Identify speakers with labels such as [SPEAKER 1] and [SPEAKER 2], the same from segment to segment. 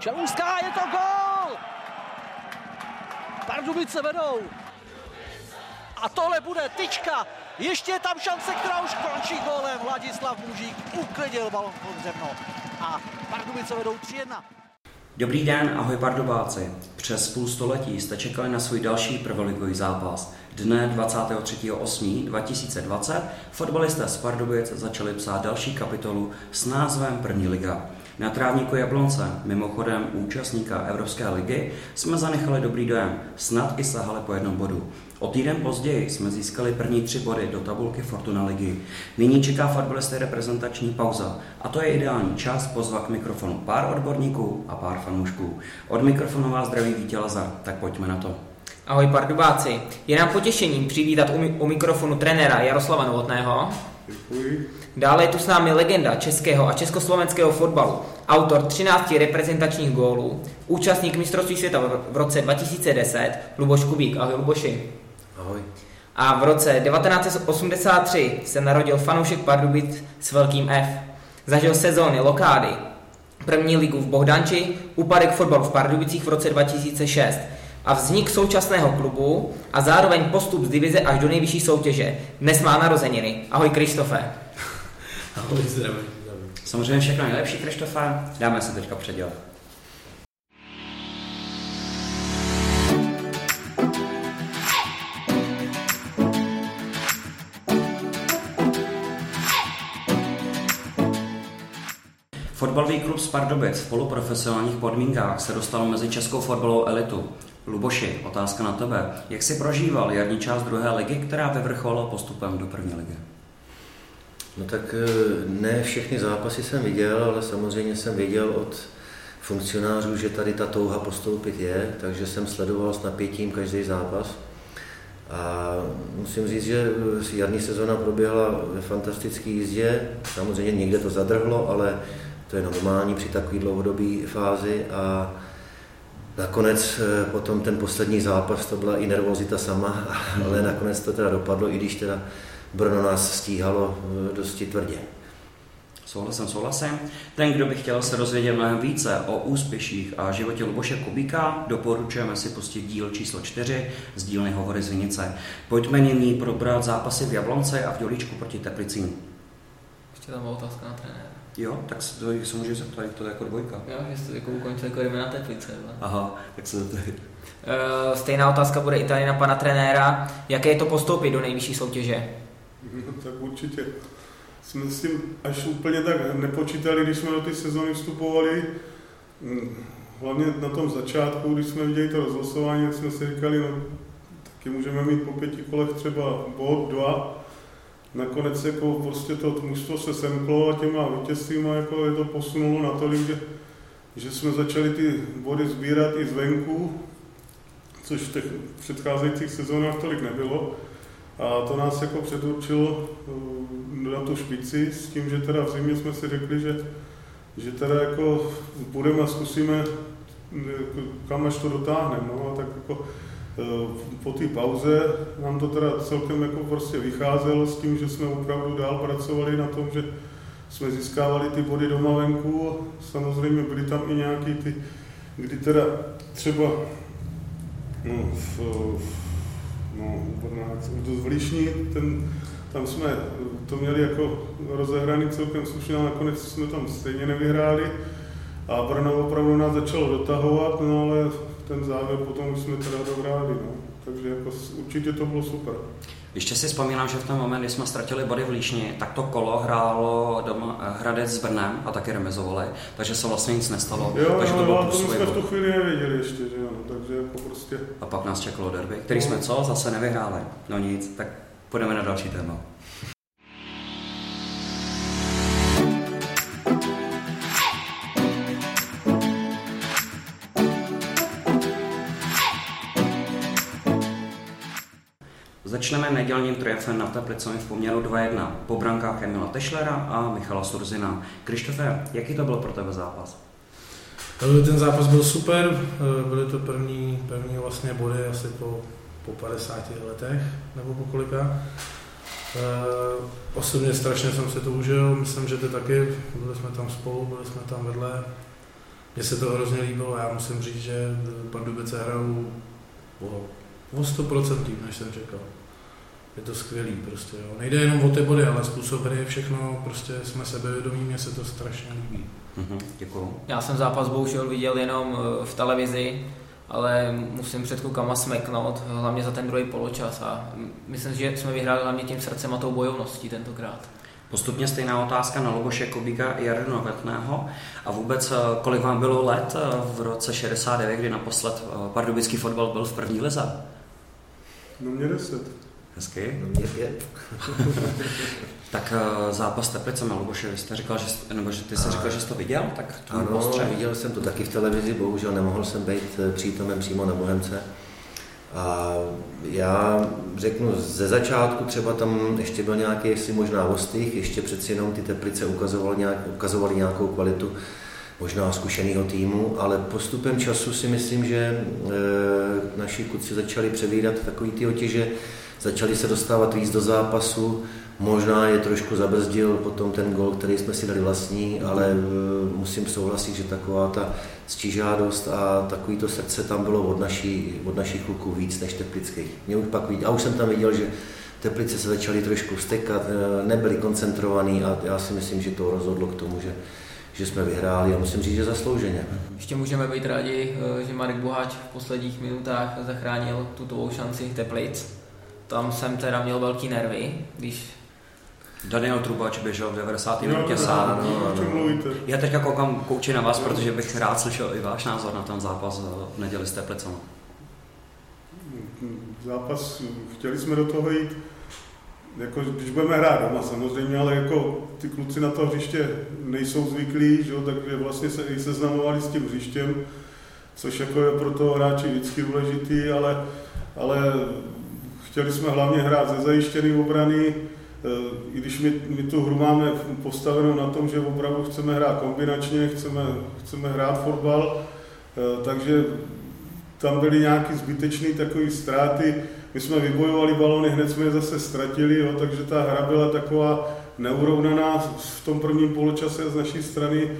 [SPEAKER 1] Čelůská, je to gol! Pardubice vedou. A tohle bude tyčka. Ještě je tam šance, která už končí gólem. Vladislav Mužík uklidil balon pod zemno. A Pardubice vedou 3-1.
[SPEAKER 2] Dobrý den, ahoj Pardubáci. Přes půl století jste čekali na svůj další prvoligový zápas. Dne 23.8.2020 fotbalisté z Pardubic začali psát další kapitolu s názvem První liga. Na trávníku Jablonce, mimochodem účastníka Evropské ligy, jsme zanechali dobrý dojem, snad i sahali po jednom bodu. O týden později jsme získali první tři body do tabulky Fortuna ligy. Nyní čeká fotbalisté reprezentační pauza a to je ideální čas pozvat k mikrofonu pár odborníků a pár fanoušků. Od mikrofonu vás zdraví Vítě tak pojďme na to.
[SPEAKER 3] Ahoj Pardubáci, je nám potěšením přivítat u, mikrofonu trenéra Jaroslava Novotného.
[SPEAKER 4] Děkuji.
[SPEAKER 3] Dále je tu s námi legenda českého a československého fotbalu, autor 13 reprezentačních gólů, účastník mistrovství světa v roce 2010, Luboš Kubík. Ahoj Luboši.
[SPEAKER 5] Ahoj.
[SPEAKER 3] A v roce 1983 se narodil fanoušek Pardubic s velkým F. Zažil sezóny lokády, první ligu v Bohdanči, úpadek fotbalu v Pardubicích v roce 2006 a vznik současného klubu a zároveň postup z divize až do nejvyšší soutěže. Dnes má narozeniny. Ahoj Krištofe.
[SPEAKER 5] Ahoj, zdravím.
[SPEAKER 2] Samozřejmě všechno nejlepší, Krištofe. Dáme se teďka předělat. Fotbalový klub Spardobec v poloprofesionálních podmínkách se dostal mezi českou fotbalovou elitu. Luboši, otázka na tebe. Jak jsi prožíval jarní část druhé ligy, která vyvrcholila postupem do první ligy?
[SPEAKER 5] No tak eh, ne všechny zápasy jsem viděl, ale samozřejmě jsem věděl od funkcionářů, že tady ta touha postoupit je, takže jsem sledoval s napětím každý zápas. A musím říct, že jarní sezona proběhla ve fantastické jízdě. Samozřejmě někde to zadrhlo, ale to je normální při takové dlouhodobé fázi a Nakonec eh, potom ten poslední zápas, to byla i nervozita sama, ale nakonec to teda dopadlo, i když teda Brno nás stíhalo eh, dosti tvrdě.
[SPEAKER 2] Souhlasím, souhlasím. Ten, kdo by chtěl se dozvědět mnohem více o úspěších a životě Luboše Kubíka, doporučujeme si pustit díl číslo 4 z dílny Hovory z Vinice. Pojďme nyní probrat zápasy v Jablonce a v Dělíčku proti Teplicím.
[SPEAKER 3] Ještě tam otázka na trenéra.
[SPEAKER 2] Jo, tak se, to, se může zeptat, jak to je jako dvojka.
[SPEAKER 3] Jo, jestli jako ukončil jako jdeme na Teplice. Jo.
[SPEAKER 2] Aha, tak se zeptat.
[SPEAKER 3] Uh, stejná otázka bude i tady na pana trenéra. Jaké je to postoupit do nejvyšší soutěže?
[SPEAKER 4] No, tak určitě. Jsme s tím až úplně tak nepočítali, když jsme do té sezóny vstupovali. Mm, hlavně na tom začátku, když jsme viděli to rozhlasování, tak jsme si říkali, no, taky můžeme mít po pěti kolech třeba bod, dva, nakonec jako prostě to mužstvo se semklo a těma vítězstvíma jako je to posunulo natolik, že, že jsme začali ty body sbírat i zvenku, což v těch předcházejících sezónách tolik nebylo. A to nás jako předurčilo eh, na tu špici s tím, že teda v zimě jsme si řekli, že, že teda jako budeme a zkusíme, eh, kam až to dotáhneme. No, a tak jako po té pauze nám to teda celkem jako prostě vycházelo s tím, že jsme opravdu dál pracovali na tom, že jsme získávali ty body doma venku. Samozřejmě byly tam i nějaký ty, kdy teda třeba no, v, no, v Líšní, ten, tam jsme to měli jako rozehraný celkem slušně, ale nakonec jsme tam stejně nevyhráli. A Brno opravdu nás začalo dotahovat, no ale ten závěr potom už jsme teda dohráli, no. takže jako určitě to bylo super.
[SPEAKER 2] Ještě si vzpomínám, že v ten moment, kdy jsme ztratili body v Líšni, tak to kolo hrálo doma, eh, Hradec s Brnem a taky remizovali, takže se vlastně nic nestalo.
[SPEAKER 4] Jo,
[SPEAKER 2] takže to bylo
[SPEAKER 4] to jsme v tu chvíli nevěděli ještě, že jo, takže jako prostě...
[SPEAKER 2] A pak nás čekalo derby, který jsme co? Zase nevyhráli. No nic, tak půjdeme na další téma. Začneme nedělním triumfem na Teplicemi v poměru 2-1 po brankách Emila Tešlera a Michala Surzina. Krištofe, jaký to byl pro tebe zápas?
[SPEAKER 6] Ten zápas byl super, byly to první, první vlastně body asi po, po 50 letech, nebo po kolika. E, osobně strašně jsem se to užil, myslím, že ty taky, byli jsme tam spolu, byli jsme tam vedle. mně se to hrozně líbilo. Já musím říct, že Pardubice hrajou o 100% líp, než jsem čekal. Je to skvělý prostě, jo. Nejde jenom o ty body, ale způsob hry, všechno, prostě jsme sebevědomí, mně se to strašně líbí.
[SPEAKER 2] Mhm, děkuju.
[SPEAKER 3] Já jsem zápas bohužel viděl jenom eh, v televizi, ale musím před klukama smeknout, hlavně za ten druhý poločas a myslím, že jsme vyhráli hlavně tím srdcem a tou bojovností tentokrát.
[SPEAKER 2] Postupně stejná otázka na Loboše Kubíka i Jardu Novotného. A vůbec, eh, kolik vám bylo let eh, v roce 69, kdy naposled pardubický fotbal byl v první lize?
[SPEAKER 4] No mě deset.
[SPEAKER 2] Hezky.
[SPEAKER 5] No
[SPEAKER 2] tak uh, zápas Teplice Luboše, vy jste říkal, že, nebo že ty jsi říkal, že jsi to viděl, tak to
[SPEAKER 5] Ano, postřeh. viděl jsem to taky v televizi, bohužel nemohl jsem být eh, přítomen přímo na Bohemce. A já řeknu, ze začátku třeba tam ještě byl nějaký, jestli možná ostých, ještě přeci jenom ty Teplice ukazovaly, nějak, ukazovaly nějakou kvalitu možná zkušeného týmu, ale postupem času si myslím, že e, naši kluci začali převídat takový ty otěže, začali se dostávat víc do zápasu, možná je trošku zabrzdil potom ten gol, který jsme si dali vlastní, ale e, musím souhlasit, že taková ta ctižádost a takový to srdce tam bylo od, naší, od našich kluků víc než teplických. Mě už pak viděl, a už jsem tam viděl, že Teplice se začaly trošku stekat, e, nebyly koncentrovaný a já si myslím, že to rozhodlo k tomu, že že jsme vyhráli a musím říct, že zaslouženě.
[SPEAKER 3] Ještě můžeme být rádi, e, že Marek Boháč v posledních minutách zachránil tuto šanci Teplic tam jsem teda měl velký nervy, když
[SPEAKER 2] Daniel Trubač běžel v 90. minutě sám. Já teďka koukám kouči na vás, protože bych rád slyšel i váš názor na ten zápas v neděli s Teplicem.
[SPEAKER 4] Zápas, chtěli jsme do toho jít, jako, když budeme hrát doma samozřejmě, ale jako ty kluci na to hřiště nejsou zvyklí, že jo, takže vlastně se i seznamovali s tím hřištěm, což jako je pro toho hráče vždycky důležitý, ale, ale Chtěli jsme hlavně hrát ze zajištěné obrany, e, i když my, my tu hru máme postavenou na tom, že opravdu chceme hrát kombinačně, chceme, chceme hrát fotbal, e, takže tam byly nějaké zbytečné takové ztráty. My jsme vybojovali balony, hned jsme je zase ztratili, jo, takže ta hra byla taková neurovnaná v tom prvním poločase z naší strany. E,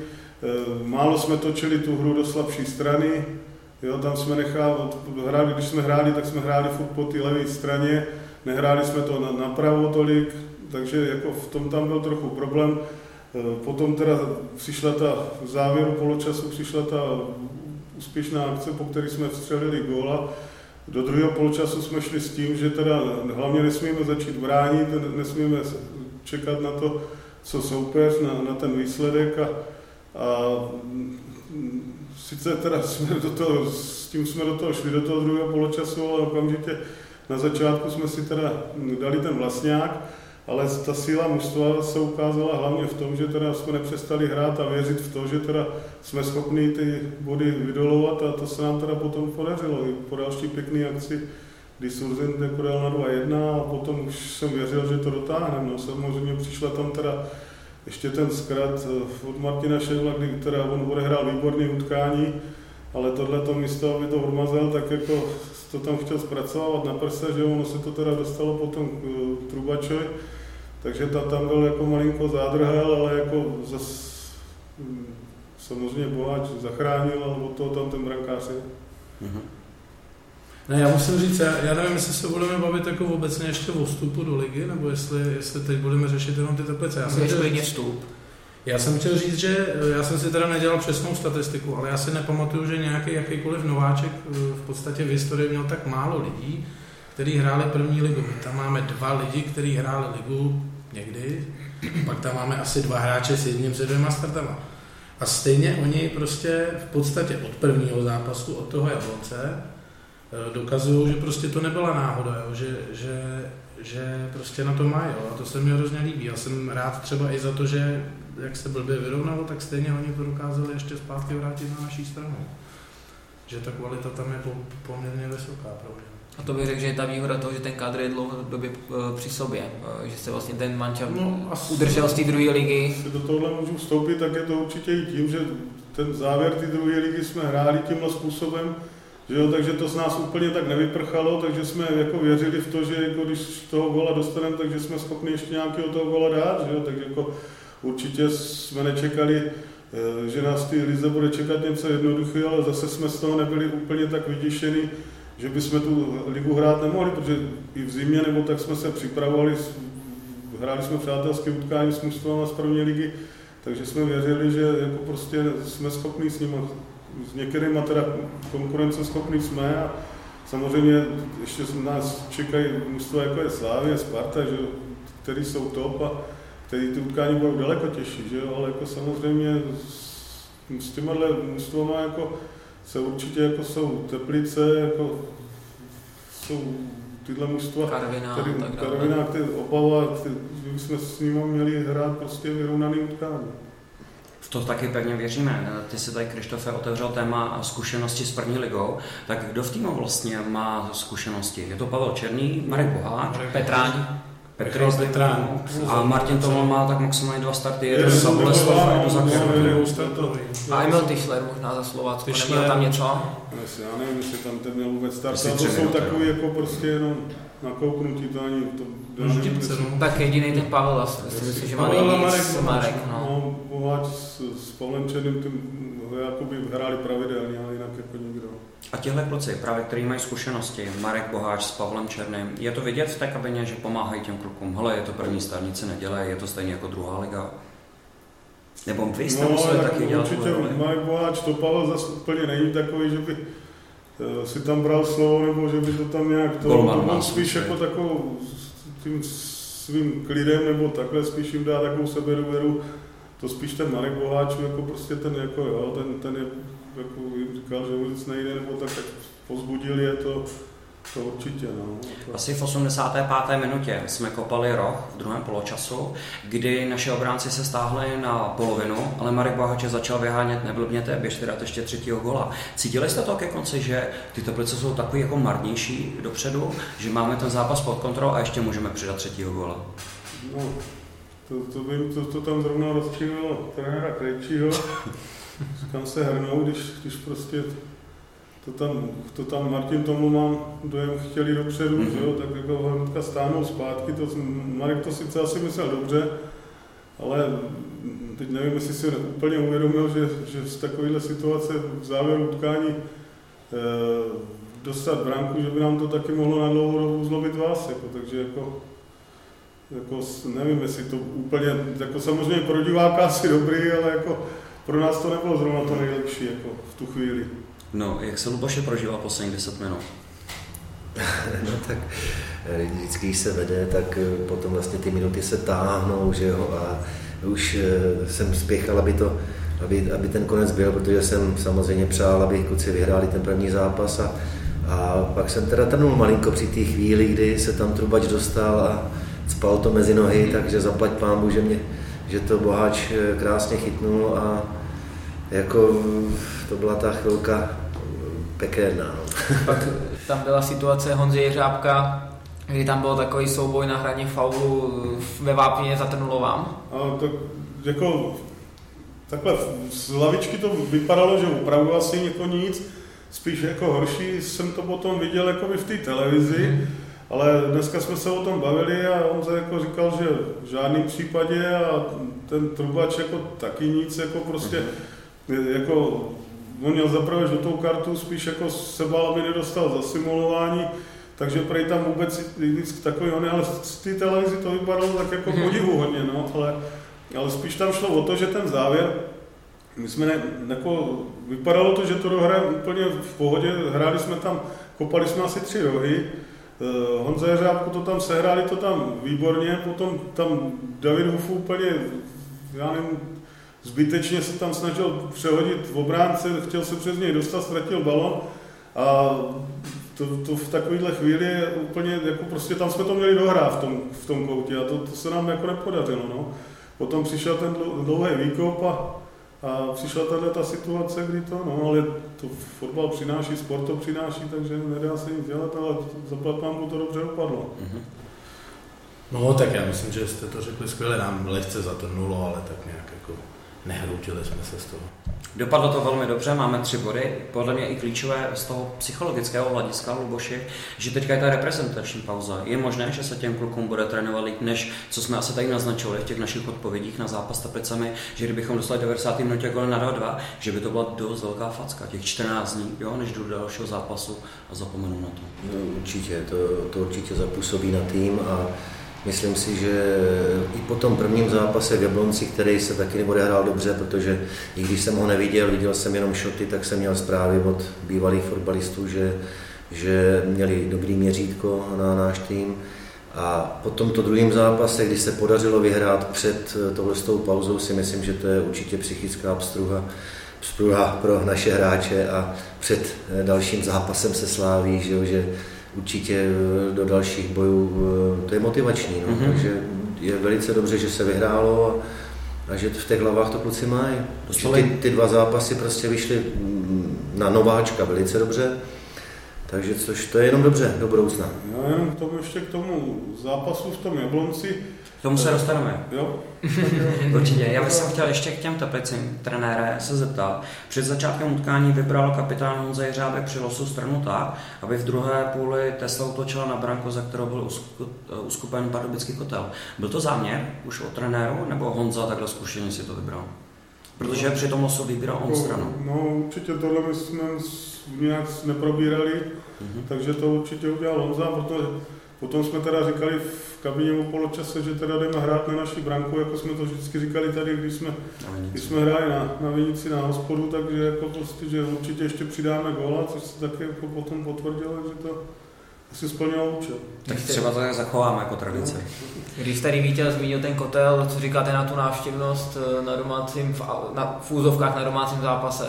[SPEAKER 4] málo jsme točili tu hru do slabší strany, Jo, tam jsme nechali, hráli, když jsme hráli, tak jsme hráli furt po té levé straně, nehráli jsme to na, tolik, takže jako v tom tam byl trochu problém. E, potom teda přišla ta, v závěru poločasu přišla ta úspěšná akce, po které jsme vstřelili góla. Do druhého poločasu jsme šli s tím, že teda hlavně nesmíme začít bránit, nesmíme čekat na to, co soupeř, na, na ten výsledek a, a sice teda jsme do toho, s tím jsme do toho šli, do toho druhého poločasu, ale okamžitě na začátku jsme si teda dali ten vlastňák, ale ta síla mužstva se ukázala hlavně v tom, že teda jsme nepřestali hrát a věřit v to, že teda jsme schopni ty body vydolovat a to se nám teda potom podařilo. I po další pěkné akci, kdy Surzin jako dal na 2-1 a potom už jsem věřil, že to dotáhneme. No samozřejmě přišla tam teda ještě ten zkrat eh, od Martina Ševla, kdy teda on odehrál výborný utkání, ale tohle místo, aby to odmazal, tak jako to tam chtěl zpracovat na prse, že ono se to teda dostalo potom k eh, Trubačovi, takže ta, tam byl jako malinko zádrhel, ale jako zas, hm, samozřejmě Boháč zachránil, ale od toho tam ten brankář je. Mm-hmm.
[SPEAKER 6] Ne, já musím říct, já, já nevím, jestli se budeme bavit jako obecně ještě o vstupu do ligy, nebo jestli, jestli teď budeme řešit jenom ty teplice. Já jsem chtěl říct, vstup. Já jsem chtěl říct, že já jsem si teda nedělal přesnou statistiku, ale já si nepamatuju, že nějaký jakýkoliv nováček eh, v podstatě v historii měl tak málo lidí, kteří hráli první ligu. My tam máme dva lidi, kteří hráli ligu někdy, pak tam máme asi dva hráče s jedním, se dvěma startama. A stejně oni prostě v podstatě od prvního zápasu, od toho Jablonce, Eh, dokazují, že prostě to nebyla náhoda, jo? Že, že, že prostě na to mají. A to se mi hrozně líbí. Já jsem rád třeba i za to, že jak se blbě vyrovnalo, tak stejně oni to dokázali ještě zpátky vrátit na naší stranu. Že ta kvalita tam je poměrně vysoká pro mě.
[SPEAKER 3] A to bych řekl, že je ta výhoda toho, že ten kádr je dlouhodobě uh, při sobě, uh, že se vlastně ten manča no, udržel z té druhé ligy.
[SPEAKER 4] Když do tohle můžu vstoupit, tak je to určitě i tím, že ten závěr té druhé ligy jsme hráli tímhle způsobem, že jo, takže to z nás úplně tak nevyprchalo, takže jsme jako věřili v to, že jako když toho gola dostaneme, takže jsme schopni ještě nějakého toho gola dát, že jo, takže jako určitě jsme nečekali že nás ty lize bude čekat něco jednoduchého, ale zase jsme z toho nebyli úplně tak vyděšení, že bychom tu ligu hrát nemohli, protože i v zimě nebo tak jsme se připravovali, hráli jsme přátelské utkání s mužstvem z první ligy, takže jsme věřili, že jako prostě jsme schopni s nimi, s některými teda konkurenceschopní jsme a samozřejmě ještě nás čekají mužstva jako je Slávě, Sparta, že, který jsou top a který ty utkání budou daleko těžší, že ale jako samozřejmě s, s těmahle mužstvama jako se určitě jako jsou Teplice, jako jsou tyhle mužstva,
[SPEAKER 3] Karviná,
[SPEAKER 4] který,
[SPEAKER 3] tak dále.
[SPEAKER 4] Karviná, který Opava, který, jsme s nimi měli hrát prostě vyrovnaný utkání.
[SPEAKER 2] To taky pevně věříme. Ty si tady, Krištofe, otevřel téma zkušenosti s první ligou. Tak kdo v týmu vlastně má zkušenosti? Je to Pavel Černý, Marek Boháč,
[SPEAKER 3] Petráň.
[SPEAKER 2] Petr
[SPEAKER 6] Petrán.
[SPEAKER 2] a Martin Tomol má tak maximálně dva starty,
[SPEAKER 4] Je,
[SPEAKER 2] jeden za
[SPEAKER 4] je,
[SPEAKER 2] Boleslav a jeden za
[SPEAKER 4] je, je,
[SPEAKER 6] startový.
[SPEAKER 3] A Emil Tischler možná za Slovácko, neměl tam něco?
[SPEAKER 4] Já nevím, jestli tam ten měl vůbec start, to jsou
[SPEAKER 2] minuty,
[SPEAKER 4] takový jako prostě jenom nakouknutí, to ani to... jestli-
[SPEAKER 6] no.
[SPEAKER 3] Tak jediný ten Pavel asi, myslím si, že má nejvíc
[SPEAKER 6] Marek
[SPEAKER 3] no.
[SPEAKER 4] No, Boháč s, s Pavlem Černým, tím jakoby hráli pravidelně, ale jinak jako.
[SPEAKER 2] A těhle kluci, právě který mají zkušenosti, Marek Boháč s Pavlem Černým, je to vidět v té kabině, že pomáhají těm klukům. Hele, je to první stanice neděle, je to stejně jako druhá liga. Nebo vy jste no, museli
[SPEAKER 4] tak
[SPEAKER 2] taky dělat
[SPEAKER 4] určitě. Marek Boháč, to Pavel zase úplně není takový, že by eh, si tam bral slovo, nebo že by to tam nějak to,
[SPEAKER 2] Golman
[SPEAKER 4] to spíš jako takovou tím svým klidem, nebo takhle spíš jim dá takovou sebedůvěru, to spíš ten Marek Boháč, jako prostě ten jako jo, ten, ten je, jako jim říkal, že vůbec nejde, nebo tak, jak pozbudil je to, to určitě, no.
[SPEAKER 2] Asi v 85. minutě jsme kopali roh v druhém poločasu, kdy naše obránci se stáhli na polovinu, ale Marek Bohače začal vyhánět, neblbněte, běžte dát ještě třetího gola. Cítili jste to ke konci, že ty teplice jsou takový jako marnější dopředu, že máme ten zápas pod kontrolou a ještě můžeme přidat třetího gola?
[SPEAKER 4] No, to, to, to, to tam zrovna rozčinilo trenéra Krejčího, kam se hrnou, když, když prostě to tam, to tam Martin tomu mám dojem chtěli dopředu,
[SPEAKER 2] Mhm.
[SPEAKER 4] mm-hmm. jo, tak jako hnedka stáhnou zpátky, to, Marek to sice asi myslel dobře, ale teď nevím, jestli si úplně uvědomil, že, že z takovéhle situace v závěru utkání e, dostat branku, že by nám to taky mohlo na dlouhou dobu zlobit vás, jako, takže jako jako, nevím, jestli to úplně, jako samozřejmě pro diváka asi dobrý, ale jako pro nás to nebylo zrovna to nejlepší, jako v tu chvíli.
[SPEAKER 2] No, jak se Luboše prožíval posledních 10 minut?
[SPEAKER 5] No tak eh, vždycky, když se vede, tak eh, potom vlastně ty minuty se táhnou, že jo, a už eh, jsem spěchal, aby, to, aby, aby ten konec byl, protože jsem samozřejmě přál, aby kluci vyhráli ten první zápas a, a pak jsem teda trnul malinko při té chvíli, kdy se tam Trubač dostal a spal to mezi nohy, takže zaplať pámu, že, mě, že to Boháč eh, krásně chytnul a jako to byla ta chvilka eh, pekelná. No.
[SPEAKER 3] Pak tam byla situace Honzy Jeřábka, kdy tam byl takový souboj na hraně faulu ve Vápně za Trnulovám.
[SPEAKER 4] A to jako takhle z lavičky to vypadalo, že opravdu asi jako nic, spíš jako horší jsem to potom viděl jako v té televizi, ale dneska jsme se o tom bavili a on se jako říkal, že v žádném případě a ten trubač jako taky nic, jako prostě jako on měl zaprvé žlutou kartu, spíš jako se bál, aby nedostal za simulování, takže prej tam vůbec nic takového ne, ale z té televizi to vypadalo tak jako
[SPEAKER 3] Mhm.
[SPEAKER 4] podivuhodně, no, ale, ale spíš tam šlo o to, že ten závěr, my jsme ne, jako, vypadalo to, že to dohraje úplně v pohodě, hráli jsme tam, kopali jsme asi tři rohy, Honza Jeřábku to tam sehráli to tam výborně, potom tam David Hufu úplně, já nevím, zbytečně se tam snažil přehodit v obránce, chtěl se přes něj dostat, ztratil balon a to, to v takovéhle chvíli je úplně, jako prostě tam jsme to měli dohrát v tom, v tom koutě a to, to se nám jako nepodařilo, no. Potom přišel ten dlou- dlouhý výkop a, a přišla tahle ta situace, kdy to, no, ale to fotbal přináší, sport to přináší, takže nedá se nic dělat, ale zaplat nám to dobře dopadlo.
[SPEAKER 2] Mhm.
[SPEAKER 6] No tak já myslím, že jste to řekli skvěle, nám lehce zatrnulo, ale tak nějak jako nehroutili jsme se z toho.
[SPEAKER 2] Dopadlo to velmi dobře, máme tři body. Podle mě i klíčové z toho psychologického hlediska, Luboši, že teďka je ta reprezentační pauza. Je možné, že se těm klukům bude trénovat líp, než co jsme asi tady naznačili v těch našich odpovědích na zápas Teplicemi, že kdybychom dostali 90. minutě gol na 2 že by to byla dost velká facka, těch 14 dní, jo, než jdu do dalšího zápasu a zapomenu na to.
[SPEAKER 5] No, určitě, to, to určitě zapůsobí na tým a Myslím si, že i po tom prvním zápase v Jablonci, který se taky neodehrál dobře, protože i když jsem ho neviděl, viděl jsem jenom šoty, tak jsem měl zprávy od bývalých fotbalistů, že, že měli dobrý měřítko na náš tým. A po tomto druhém zápase, kdy se podařilo vyhrát před touhle pauzou, si myslím, že to je určitě psychická obstruha, obstruha pro naše hráče a před dalším zápasem se sláví, že, že určitě eh, do dalších bojů, eh, to je motivační, no. mm-hmm. takže je velice dobře, že se vyhrálo a, a že v těch hlavách to kluci mají. Ty, ty dva zápasy prostě vyšly mm, na nováčka velice dobře, takže což to je jenom dobře do budoucna.
[SPEAKER 4] Já jenom k tomu ještě k tomu zápasu v tom Jablonci,
[SPEAKER 2] k tomu se dostaneme.
[SPEAKER 4] Jo.
[SPEAKER 2] Určitě. Já bych se chtěl ještě k těm teplicím trenére se zeptat. Před začátkem utkání vybral kapitán Honza Jeřábek při losu stranu tak, aby v druhé půli Tesla utočila na branku, za kterou byl uskupen pardubický kotel. Byl to záměr už od trenéru, nebo Honza takhle zkušeně si to vybral? Protože no, při tom losu vybíral on stranu.
[SPEAKER 4] No určitě tohle my jsme nějak neprobírali, mm-hmm. takže to určitě udělal Honza, protože Potom jsme teda říkali v kabině o poločase, že teda jdeme hrát na naší branku, jako jsme to vždycky říkali tady, když jsme, když jsme hráli na, na Vinici na hospodu, takže jako prostě, že určitě ještě přidáme góla, což se taky jako potom potvrdilo, že to asi splnilo účel.
[SPEAKER 2] Tak třeba to tak zachováme jako tradice.
[SPEAKER 3] Když tady Vítěl zmínil ten kotel, co říkáte na tu návštěvnost eh, na domácím, na, v úzovkách na domácím zápase?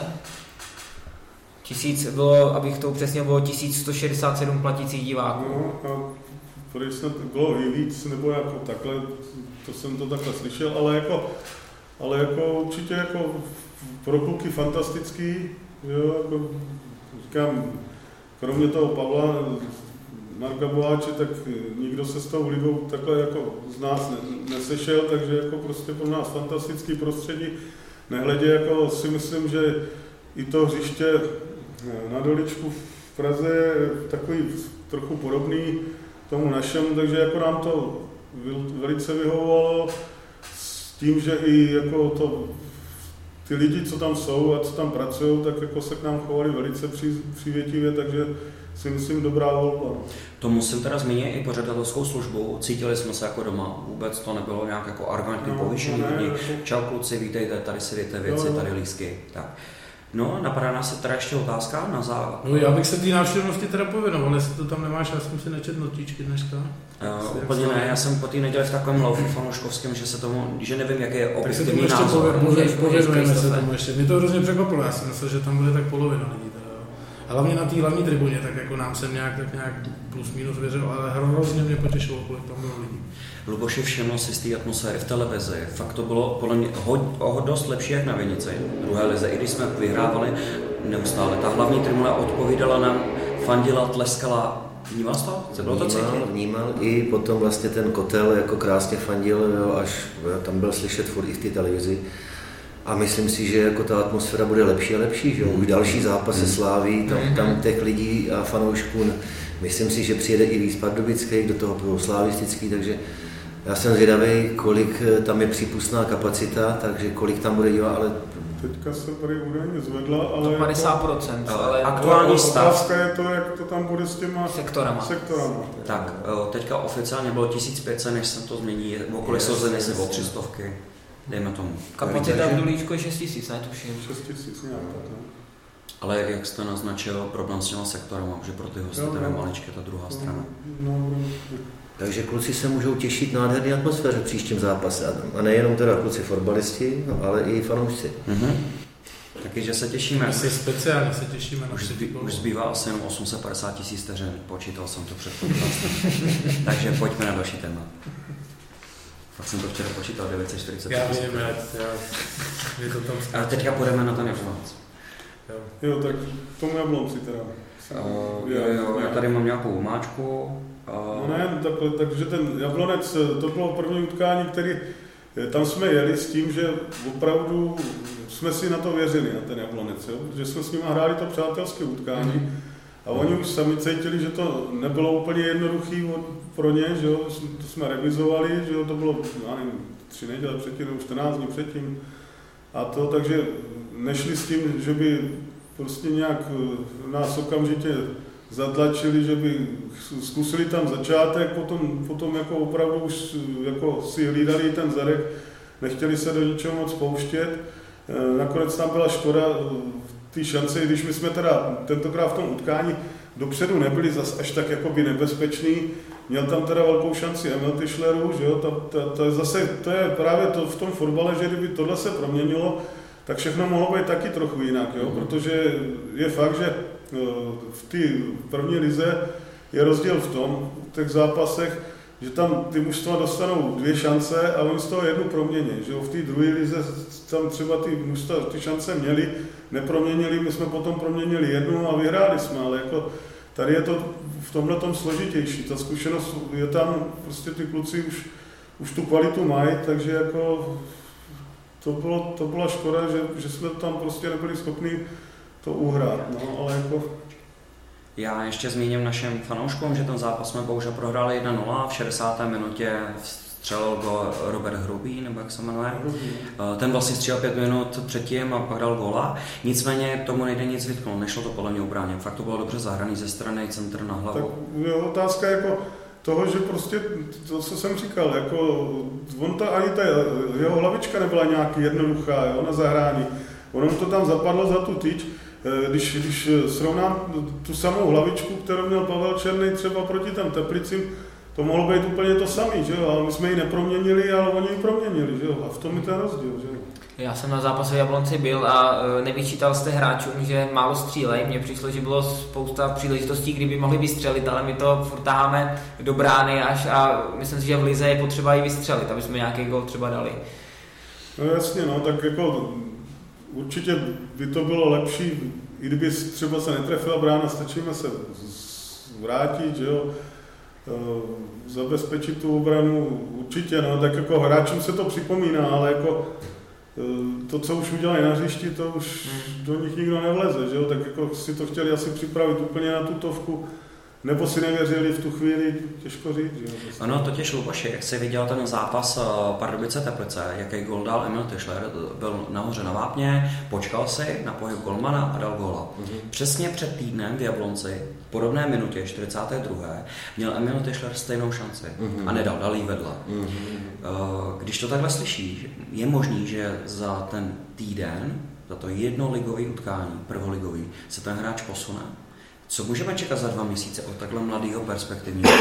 [SPEAKER 3] Tisíc bylo, abych to upřesnil, bylo 1167 platících diváků.
[SPEAKER 4] No, proč snad bylo i víc, nebo jako takhle, to jsem to takhle slyšel, ale jako, ale jako určitě jako pro kluky fantastický, jo, jako říkám, kromě toho Pavla, Marka Boháče, tak nikdo se s tou ligou takhle jako z nás ne, nesešel, takže jako prostě pro nás fantastický prostředí, nehledě jako si myslím, že i to hřiště na Doličku v Praze je takový trochu podobný, tomu našemu, takže jako nám to velice vyhovovalo s tím, že i jako to, ty lidi, co tam jsou a co tam pracují, tak jako se k nám chovali velice přívětivě, takže si myslím dobrá volba.
[SPEAKER 2] To musím teda zmínit i pořadatelskou službu. Cítili jsme se jako doma. Vůbec to nebylo nějak jako arrogantní no, povýšení. No, ne, jako... Čau kluci, vítejte, tady si jdete věci, no, tady lísky. Tak. No, napadá nás se teda ještě otázka na závěr.
[SPEAKER 6] No, já bych se té návštěvnosti teda pověnoval, jestli to tam nemáš, já jsem si nečet notičky dneska.
[SPEAKER 2] Uh, úplně ne, já jsem po té neděli v takovém laufu fanouškovském, že se tomu, že nevím, jaký je objektivní názor.
[SPEAKER 6] Pověnujeme se tomu ještě. Mě to hrozně překvapilo, já jsem myslel, že tam bude tak polovina lidí. Hlavně na té hlavní tribuně, tak jako nám jsem nějak, tak nějak plus minus věřil, ale hrozně mě potěšilo, kolik tam bylo lidí.
[SPEAKER 2] Luboši všiml si z té atmosféry v televizi. Fakt to bylo podle mě ho, ho dost lepší jak na Vinici, druhé lize, i když jsme vyhrávali neustále. Ta hlavní tribuna odpovídala nám, fandila, tleskala, Vnímal jsi to? Co bylo to
[SPEAKER 5] cítit? Vnímal, vnímal i potom vlastně ten kotel jako krásně fandil, jo, až tam byl slyšet furt i v té televizi. A myslím si, že jako ta atmosféra bude lepší a lepší, že už další zápas se sláví, tam, tam mhm. těch lidí a fanoušků, myslím si, že přijede i víc pardubických, do toho budou slavistický, takže já jsem zvědavý, kolik eh, tam je přípustná kapacita, takže kolik tam bude dívat, ale
[SPEAKER 4] Teďka se tady údajně zvedla, ale...
[SPEAKER 3] To 50%,
[SPEAKER 2] jako, ale aktuální stav.
[SPEAKER 4] Otázka je to, jak to tam bude s těma
[SPEAKER 3] sektorama.
[SPEAKER 4] sektorama.
[SPEAKER 2] Tak, eh, teďka oficiálně bylo 1500, než se to změní, okolí yes, jsou yes, o 300. Dejme tomu.
[SPEAKER 3] Kapacita v Dulíčku je 6000, ne tuším.
[SPEAKER 4] 6000 nějak, tak,
[SPEAKER 2] Ale jak jste naznačil, problém s těma sektorama, že pro ty hosty teda maličké ta druhá strana. No, no,
[SPEAKER 5] no. Takže kluci se můžou těšit nádherné atmosféře v příštím zápase. A nejenom teda kluci fotbalisti, no, ale i fanoušci. Mm-hmm.
[SPEAKER 2] Taky, že se těšíme.
[SPEAKER 6] Asi speciálně se těšíme.
[SPEAKER 2] Už, zbý, už zbývá asi jenom 850 tisíc vteřin. Počítal jsem to před Takže pojďme na další téma. Fakt jsem to včera počítal, 940
[SPEAKER 6] Já vím, já, je to tam...
[SPEAKER 2] Ale teďka půjdeme na ten Jablonec.
[SPEAKER 4] Jo. jo, tak tomu Jablonci teda.
[SPEAKER 2] Uh, jo, jo, já tady mám nějakou máčku.
[SPEAKER 4] No ne, tak, takže ten Jablonec, to bylo první utkání, který tam jsme jeli s tím, že opravdu jsme si na to věřili, na ten Jablonec, jo? že jsme s nimi hráli to přátelské utkání. Mm. A oni už sami cítili, že to nebylo úplně jednoduché pro ně, že jo? to jsme revizovali, že jo? to bylo, já nevím, tři neděle předtím, nebo 14 dní předtím. A to, takže nešli s tím, že by prostě nějak eh, nás okamžitě zatlačili, že by zkusili tam začátek, potom, potom jako opravdu už jako si hlídali ten zadek, nechtěli se do ničeho moc pouštět. Eh, nakonec tam byla škoda eh, ty šance, když my jsme teda tentokrát v tom utkání dopředu nebyli zas až tak jakoby nebezpeční, měl tam teda velkou šanci Emil Tischlerů, že jo, to, to, to, je zase, to je právě to v tom fotbale, že kdyby tohle se proměnilo, tak všechno mohlo být taky trochu jinak, jo, mhm. protože je fakt, že eh, v té první lize je rozdíl v tom, v těch zápasech, že tam ty mužstva dostanou dvě šance a oni z toho jednu promění. Že? V té druhé lize tam třeba ty mužstva ty šance měli, neproměnili, my jsme potom proměnili jednu a vyhráli jsme, ale jako tady je to v tomhle tom složitější. Ta zkušenost je tam, prostě ty kluci už, už tu kvalitu mají, takže jako to, bylo, to byla škoda, že, že jsme tam prostě nebyli schopni to uhrát, no, ale jako
[SPEAKER 2] já ještě zmíním našim fanouškům, že ten zápas jsme bohužel prohráli 1-0 v 60. minutě střelil go Robert Hrubý, nebo jak se jmenuje. Eh, ten vlastně střílel pět minut předtím a pak dal góla. Nicméně tomu nejde nic vytknout, nešlo to podle mě obráně. Fakt to bylo dobře zahraný ze strany centr na hlavu.
[SPEAKER 4] Tak je otázka jako toho, že prostě to, co jsem říkal, jako on ta, ani ta jeho hlavička nebyla nějak jednoduchá jo, na zahrání. Ono to tam zapadlo za tu tyč, když, když srovnám tu samou hlavičku, kterou měl Pavel Černý třeba proti tam Teplicím, to mohlo být úplně to samé, že jo, ale my jsme ji neproměnili, ale oni ji proměnili, že jo, a v tom je ten rozdíl, že jo.
[SPEAKER 3] Já jsem na zápase v Jablonci byl a eh, nevyčítal jste hráčům, že málo střílej. Mně přišlo, že bylo spousta příležitostí, kdyby mohli vystřelit, ale my to furt taháme do brány až a myslím si, že v Lize je potřeba i vystřelit, aby jsme nějaký gol třeba dali.
[SPEAKER 4] No jasně, no, tak jako určitě by to bylo lepší, i kdyby třeba se netrefila brána, stačíme se vrátit, že jo, e, zabezpečit tu obranu, určitě, no, tak jako hráčům se to připomíná, ale jako e, to, co už udělají na hřišti, to už hmm. do nich nikdo nevleze, že jo, tak jako si to chtěli asi připravit úplně na tutovku, nebo si nevěřili v tu chvíli, těžko říct. Jo,
[SPEAKER 2] prostě. Ano, totiž Luboši, jak jsi viděl ten zápas eh, Pardubice Teplice, jaký gol dal Emil Tischler, byl nahoře na vápně, počkal si na pohyb golmana a dal góla. Mm-hmm. Přesně před týdnem v Jablonci, v podobné minutě, 42. měl Emil Tischler stejnou šanci mm-hmm. a nedal, dal jí vedle. Mm-hmm. Když to takhle slyšíš, je možný, že za ten týden, za to jedno ligový utkání, prvoligový, se ten hráč posune? Co můžeme čekat za dva měsíce od takhle mladého perspektivního?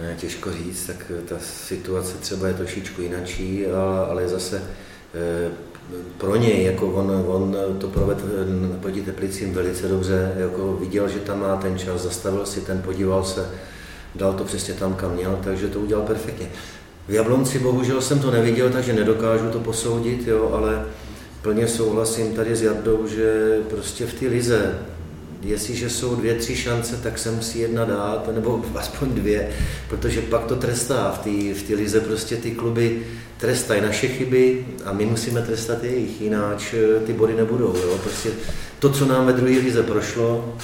[SPEAKER 5] Ne, těžko říct, tak ta situace třeba je trošičku jinačí, ale zase eh, pro něj, jako on, on to provedl proti Teplicím velice dobře, jako viděl, že tam má ten čas, zastavil si ten, podíval se, dal to přesně tam, kam měl, takže to udělal perfektně. V Jablonci bohužel jsem to neviděl, takže nedokážu to posoudit, jo, ale plně souhlasím tady s Jardou, že prostě v té lize jestliže jsou dvě, tři šance, tak se musí jedna dát, nebo aspoň dvě, protože pak to trestá. V té v lize prostě ty kluby trestají naše chyby a my musíme trestat jejich, jináč eh, ty body nebudou. Jo? Prostě to, co nám ve druhé lize prošlo,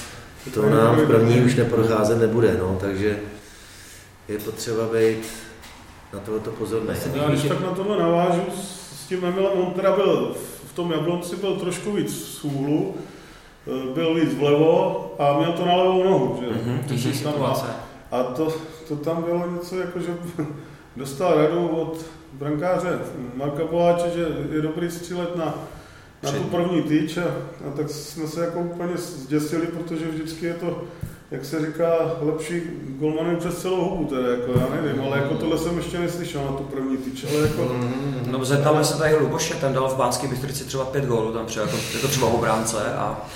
[SPEAKER 5] to nám v první už neprocházet nebude, no, takže je potřeba být na tohoto pozorný.
[SPEAKER 4] Já když tak na tohle navážu s tím Emilem, on teda byl v tom Jablonci byl trošku víc Eh, byl víc vlevo a měl to na levou nohu. Že?
[SPEAKER 3] Mm-hmm,
[SPEAKER 4] a to, to tam bylo něco jako, že dostal radu od brankáře Marka Poláče, že je dobrý střílet na, na tu první týč a, a tak jsme se jako úplně zděsili, protože vždycky je to, jak se říká, lepší golmany přes celou hubu, teda jako já nevím, ale jako tohle jsem ještě neslyšel na tu první týč, ale jako...
[SPEAKER 2] Mm, no zeptáme se tady Luboše, ten dal v Bánské Bystrici třeba pět gólů, tam třeba jako, jako třeba obránce a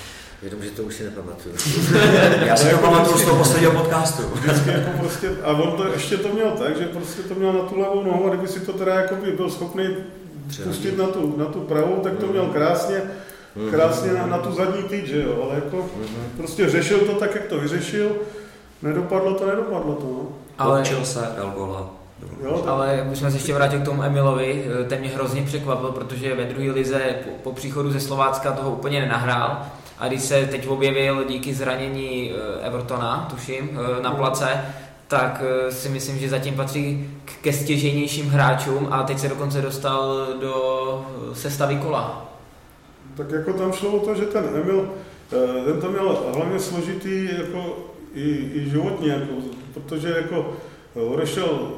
[SPEAKER 5] Jenom, že to už si nepamatuju.
[SPEAKER 2] Já si to pamatuju z toho posledního podcastu.
[SPEAKER 4] Vždycky jako prostě, a on to ještě to měl tak, že prostě to měl na tu levou nohu a kdyby si to teda jako by byl schopný pustit na tu, na tu pravou, tak to měl krásně, mhm. krásně na, na tu zadní týč, že jo, ale jako mhm. prostě řešil to tak, jak to vyřešil, nedopadlo to, nedopadlo to, no.
[SPEAKER 2] Ale... Poučil se, dal gola.
[SPEAKER 3] Jo, ale už jsme se ještě vrátil k tomu Emilovi, ten mě hrozně překvapil, protože ve druhé lize po, po příchodu ze Slovácka toho úplně nenahrál. A když se teď objevil díky zranění eh, Evertona, tuším, eh, na place, tak eh, si myslím, že zatím patří ke stěžejnějším hráčům a teď se dokonce dostal do sestavy kola.
[SPEAKER 4] Tak jako tam šlo o to, že ten Emil, ten to měl hlavně složitý jako i, i životně, jako, protože jako odešel,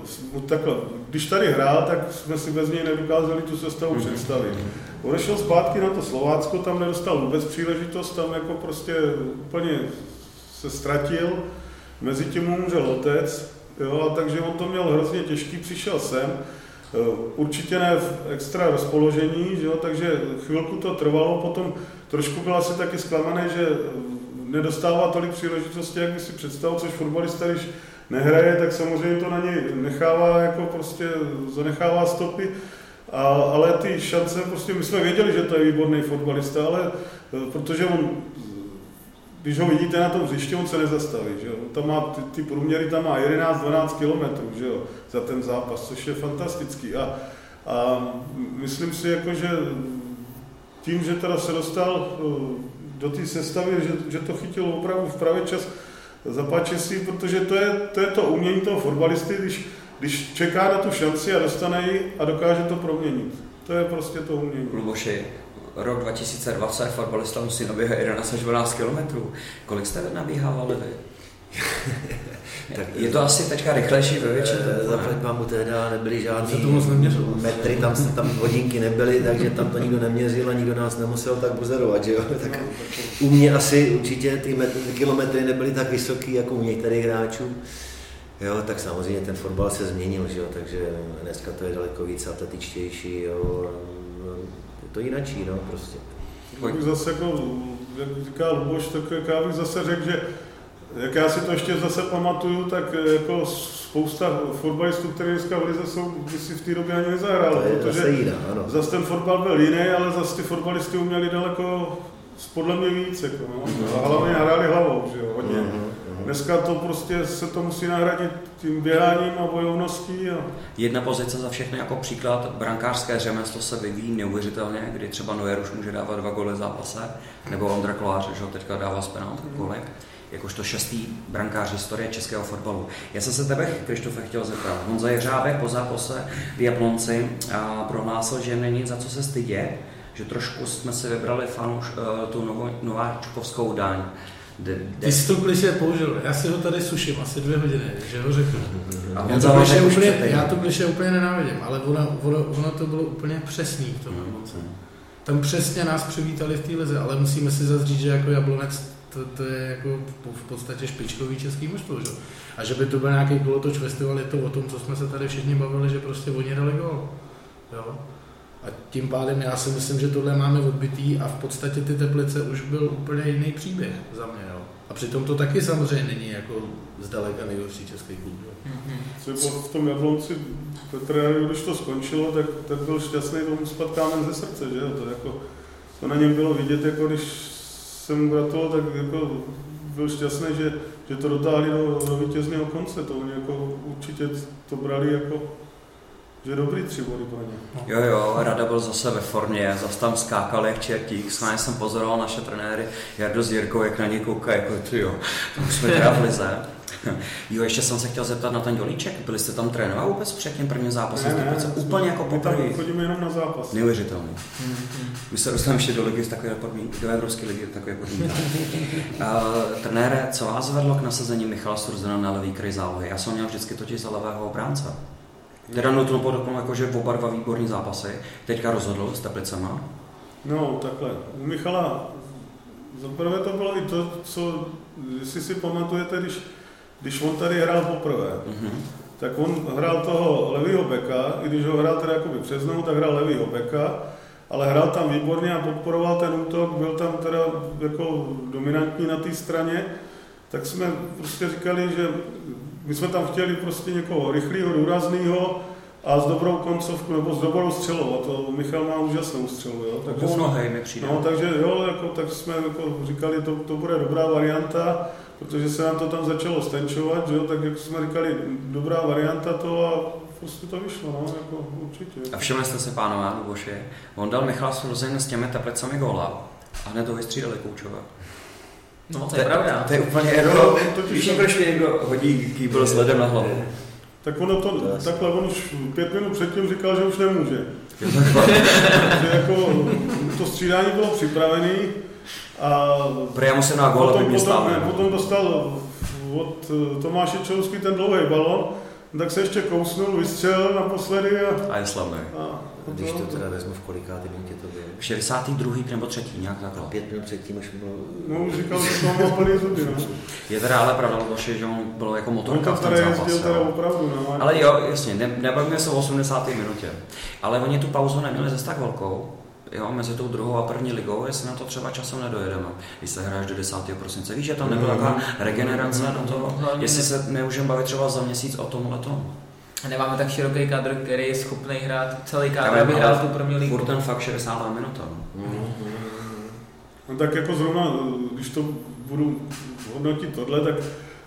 [SPEAKER 4] takhle, když tady hrál, tak jsme si bez něj nedokázali tu sestavu mm-hmm. představit. Odešel zpátky na to Slovácko, tam nedostal vůbec příležitost, tam jako prostě úplně se ztratil, mezi tím umřel otec, jo, a takže on to měl hrozně těžký, přišel sem, e, určitě ne v extra rozpoložení, že jo, takže chvilku to trvalo, potom trošku byl asi taky zklamaný, že nedostává tolik příležitostí, jak by si představil, což fotbalista, když nehraje, tak samozřejmě to na něj nechává, jako prostě zanechává stopy. A, ale ty šance, prostě my jsme věděli, že to je výborný fotbalista, ale eh, protože on, když ho vidíte na tom hřišti, on se nezastaví, že jo? Tam má, ty, ty průměry tam má 11-12 kilometrů, že jo, za ten zápas, což je fantastický. A, a myslím si, jako, že tím, že teda se dostal eh, do té sestavy, že, že to chytil opravdu v pravý čas, zapáče si, protože to je, to je to umění toho fotbalisty, když, když čeká na tu šanci a dostane ji a dokáže to proměnit. To je prostě to umění.
[SPEAKER 2] Luboši, rok 2020 fotbalista musí nabíhat 11 až 12 km. Kolik jste nabíhávali vy? tak je to asi teďka rychlejší ve většině?
[SPEAKER 5] Zaplať pámu teda nebyly žádný metry, tam, tam hodinky nebyly, takže tam to nikdo neměřil a nikdo nás nemusel tak buzerovat, že jo? Tak u mě asi určitě ty metry, kilometry nebyly tak vysoký, jako u některých hráčů. Jo, tak samozřejmě ten fotbal se změnil, že jo, takže dneska to je daleko víc atletičtější, jo, je to jinačí, no, prostě.
[SPEAKER 4] Tak zase jako, jak říká Luboš, tak já bych zase řekl, že jak já si to ještě zase pamatuju, tak jako spousta fotbalistů, které dneska v Lize jsou, by si v té době ani nezahrál, protože zase, jiná, ano. zase ten fotbal byl jiný, ale zase ty fotbalisty uměli daleko podle mě víc, jako, no. a hlavně hráli hlavou, že jo, hodně. Uh-huh. Dneska to prostě se to musí nahradit tím běháním a bojovností. A...
[SPEAKER 2] Jedna pozice za všechny jako příklad, brankářské řemeslo se vyvíjí neuvěřitelně, kdy třeba Neuer už může dávat dva goly v zápase, nebo Ondra Kolář, že teďka dává z penalty goly jakožto šestý brankář historie českého fotbalu. Já jsem se tebe, Krištofe, chtěl zeptat. Honza Jeřábek po zápase v Jablonci prohlásil, že není za co se stydět, že trošku jsme si vybrali fanuš, uh, tu nováčkovskou daň.
[SPEAKER 6] De, de... Ty jsi to kliše použil, já si ho tady suším asi dvě hodiny, že ho řekl.
[SPEAKER 2] A já, to kliše
[SPEAKER 6] úplně, já to kliše úplně nenávidím, ale ono, ono, ono to bylo úplně přesný v tom hmm. Tam přesně nás přivítali v té lize, ale musíme si zazřít, že jako Jablonec to, to je jako v podstatě špičkový český mužstvo, že? A že by to byl nějaký kolotoč festival, je to o tom, co jsme se tady všichni bavili, že prostě oni dali gol. Jo? A tím pádem já si myslím, že tohle máme odbitý a v podstatě ty Teplice už byl úplně jiný příběh za mě. Jo? A přitom to taky samozřejmě není jako zdaleka nejhorší český klub. Jo?
[SPEAKER 4] Mm-hmm. v tom Jablonci Petr, když to skončilo, tak, tak byl šťastný tomu spad kámen ze srdce, že jo? To, jako, to na něm bylo vidět, jako když jsem gratuloval, tak jako byl šťastný, že, že to dotáhli do, do vítězného konce. To oni jako určitě to brali jako že dobrý tři body pro ně.
[SPEAKER 2] No. Jo, jo, Rada byl zase ve formě, zase tam skákal jak čertík, s jsem pozoroval naše trenéry, Jardo s Jirkou, jak na ně kouká, jako ty jo, už jsme teda v lize. Jo, ještě jsem se chtěl zeptat na ten dolíček. Byli jste tam trénovat vůbec před tím prvním zápasem? Ne, ne, úplně jako poprvé.
[SPEAKER 4] Chodíme jenom na zápas.
[SPEAKER 2] Neuvěřitelný. Mm-hmm. My se dostaneme ještě do ligy z takové podmínky, do Evropské ligy v takové podmínky. uh, trenére, co vás vedlo k nasazení Michala Surzena na levý kraj zálohy? Já jsem měl vždycky totiž za levého obránce. Teda nutno podotknout, jako, že oba dva výborní zápasy. Teďka rozhodl s Teplicema.
[SPEAKER 4] No, takhle. U Michala za prvé to bylo i to, co, jestli si pamatujete, když když on tady hrál poprvé, mm-hmm. tak on hrál toho levýho beka, i když ho hrál teda jakoby přes nohu, tak hrál levýho beka, ale hrál tam výborně a podporoval ten útok, byl tam teda jako dominantní na té straně, tak jsme prostě říkali, že my jsme tam chtěli prostě někoho rychlého, důrazného a s dobrou koncovkou nebo s dobrou střelou. A to Michal má úžasnou střelu. Jo?
[SPEAKER 2] Takže nohej mi přijde.
[SPEAKER 4] No, takže jo, jako, tak jsme jako říkali, to, to bude dobrá varianta protože se nám to tam začalo stenčovat, jo, tak jak jsme říkali, dobrá varianta to a prostě to vyšlo, no, jako určitě.
[SPEAKER 2] A všimli jste se, pánové, Luboši, on dal Michal s těmi teplicami góla a hned to vystřídali koučové.
[SPEAKER 3] No, to je pravda.
[SPEAKER 2] To je úplně jako, víš, proč mi někdo hodí kýbl s ledem na hlavu.
[SPEAKER 4] Tak ono to,
[SPEAKER 5] To
[SPEAKER 4] takhle, on už pět minut předtím říkal, že už nemůže. že jako to střídání bylo připravené a
[SPEAKER 2] já musím na aby
[SPEAKER 4] potom,
[SPEAKER 2] mě
[SPEAKER 4] potom,
[SPEAKER 2] stále.
[SPEAKER 4] ne, potom dostal od eh, Tomáše Čelský ten dlouhý balon, tak se ještě kousnul, vystřelil naposledy a,
[SPEAKER 2] A je slavný.
[SPEAKER 4] a
[SPEAKER 5] Když to teda vezmu v kolikátý minutě to bylo.
[SPEAKER 2] V 62. nebo třetí, nějak takhle.
[SPEAKER 5] Pět minut předtím už bylo...
[SPEAKER 4] no, už říkal, že to má plný zuby. No.
[SPEAKER 2] Je teda ale pravda, Luboši, že on byl jako motorka
[SPEAKER 4] to
[SPEAKER 2] v tom
[SPEAKER 4] tady
[SPEAKER 2] zápase.
[SPEAKER 4] jezdil teda opravdu. No.
[SPEAKER 2] Ale jo, jasně, ne, nebavíme se o 80. minutě. Ale oni tu pauzu neměli zase tak velkou, jo, mezi tou druhou a první ligou, jestli na to třeba časem nedojedeme, když se hráš do 10. prosince. Víš, že tam nebyla
[SPEAKER 4] Mhm.
[SPEAKER 2] taková regenerace na to, jestli se nemůžeme bavit třeba za měsíc o tomhle tom.
[SPEAKER 3] Nemáme tak široký kadr, který je schopný hrát celý
[SPEAKER 2] vím,
[SPEAKER 3] aby hrál tu první ligu.
[SPEAKER 2] Furt ten fakt 60. minuta. no.
[SPEAKER 4] No tak jako zrovna, když to budu hodnotit tohle, tak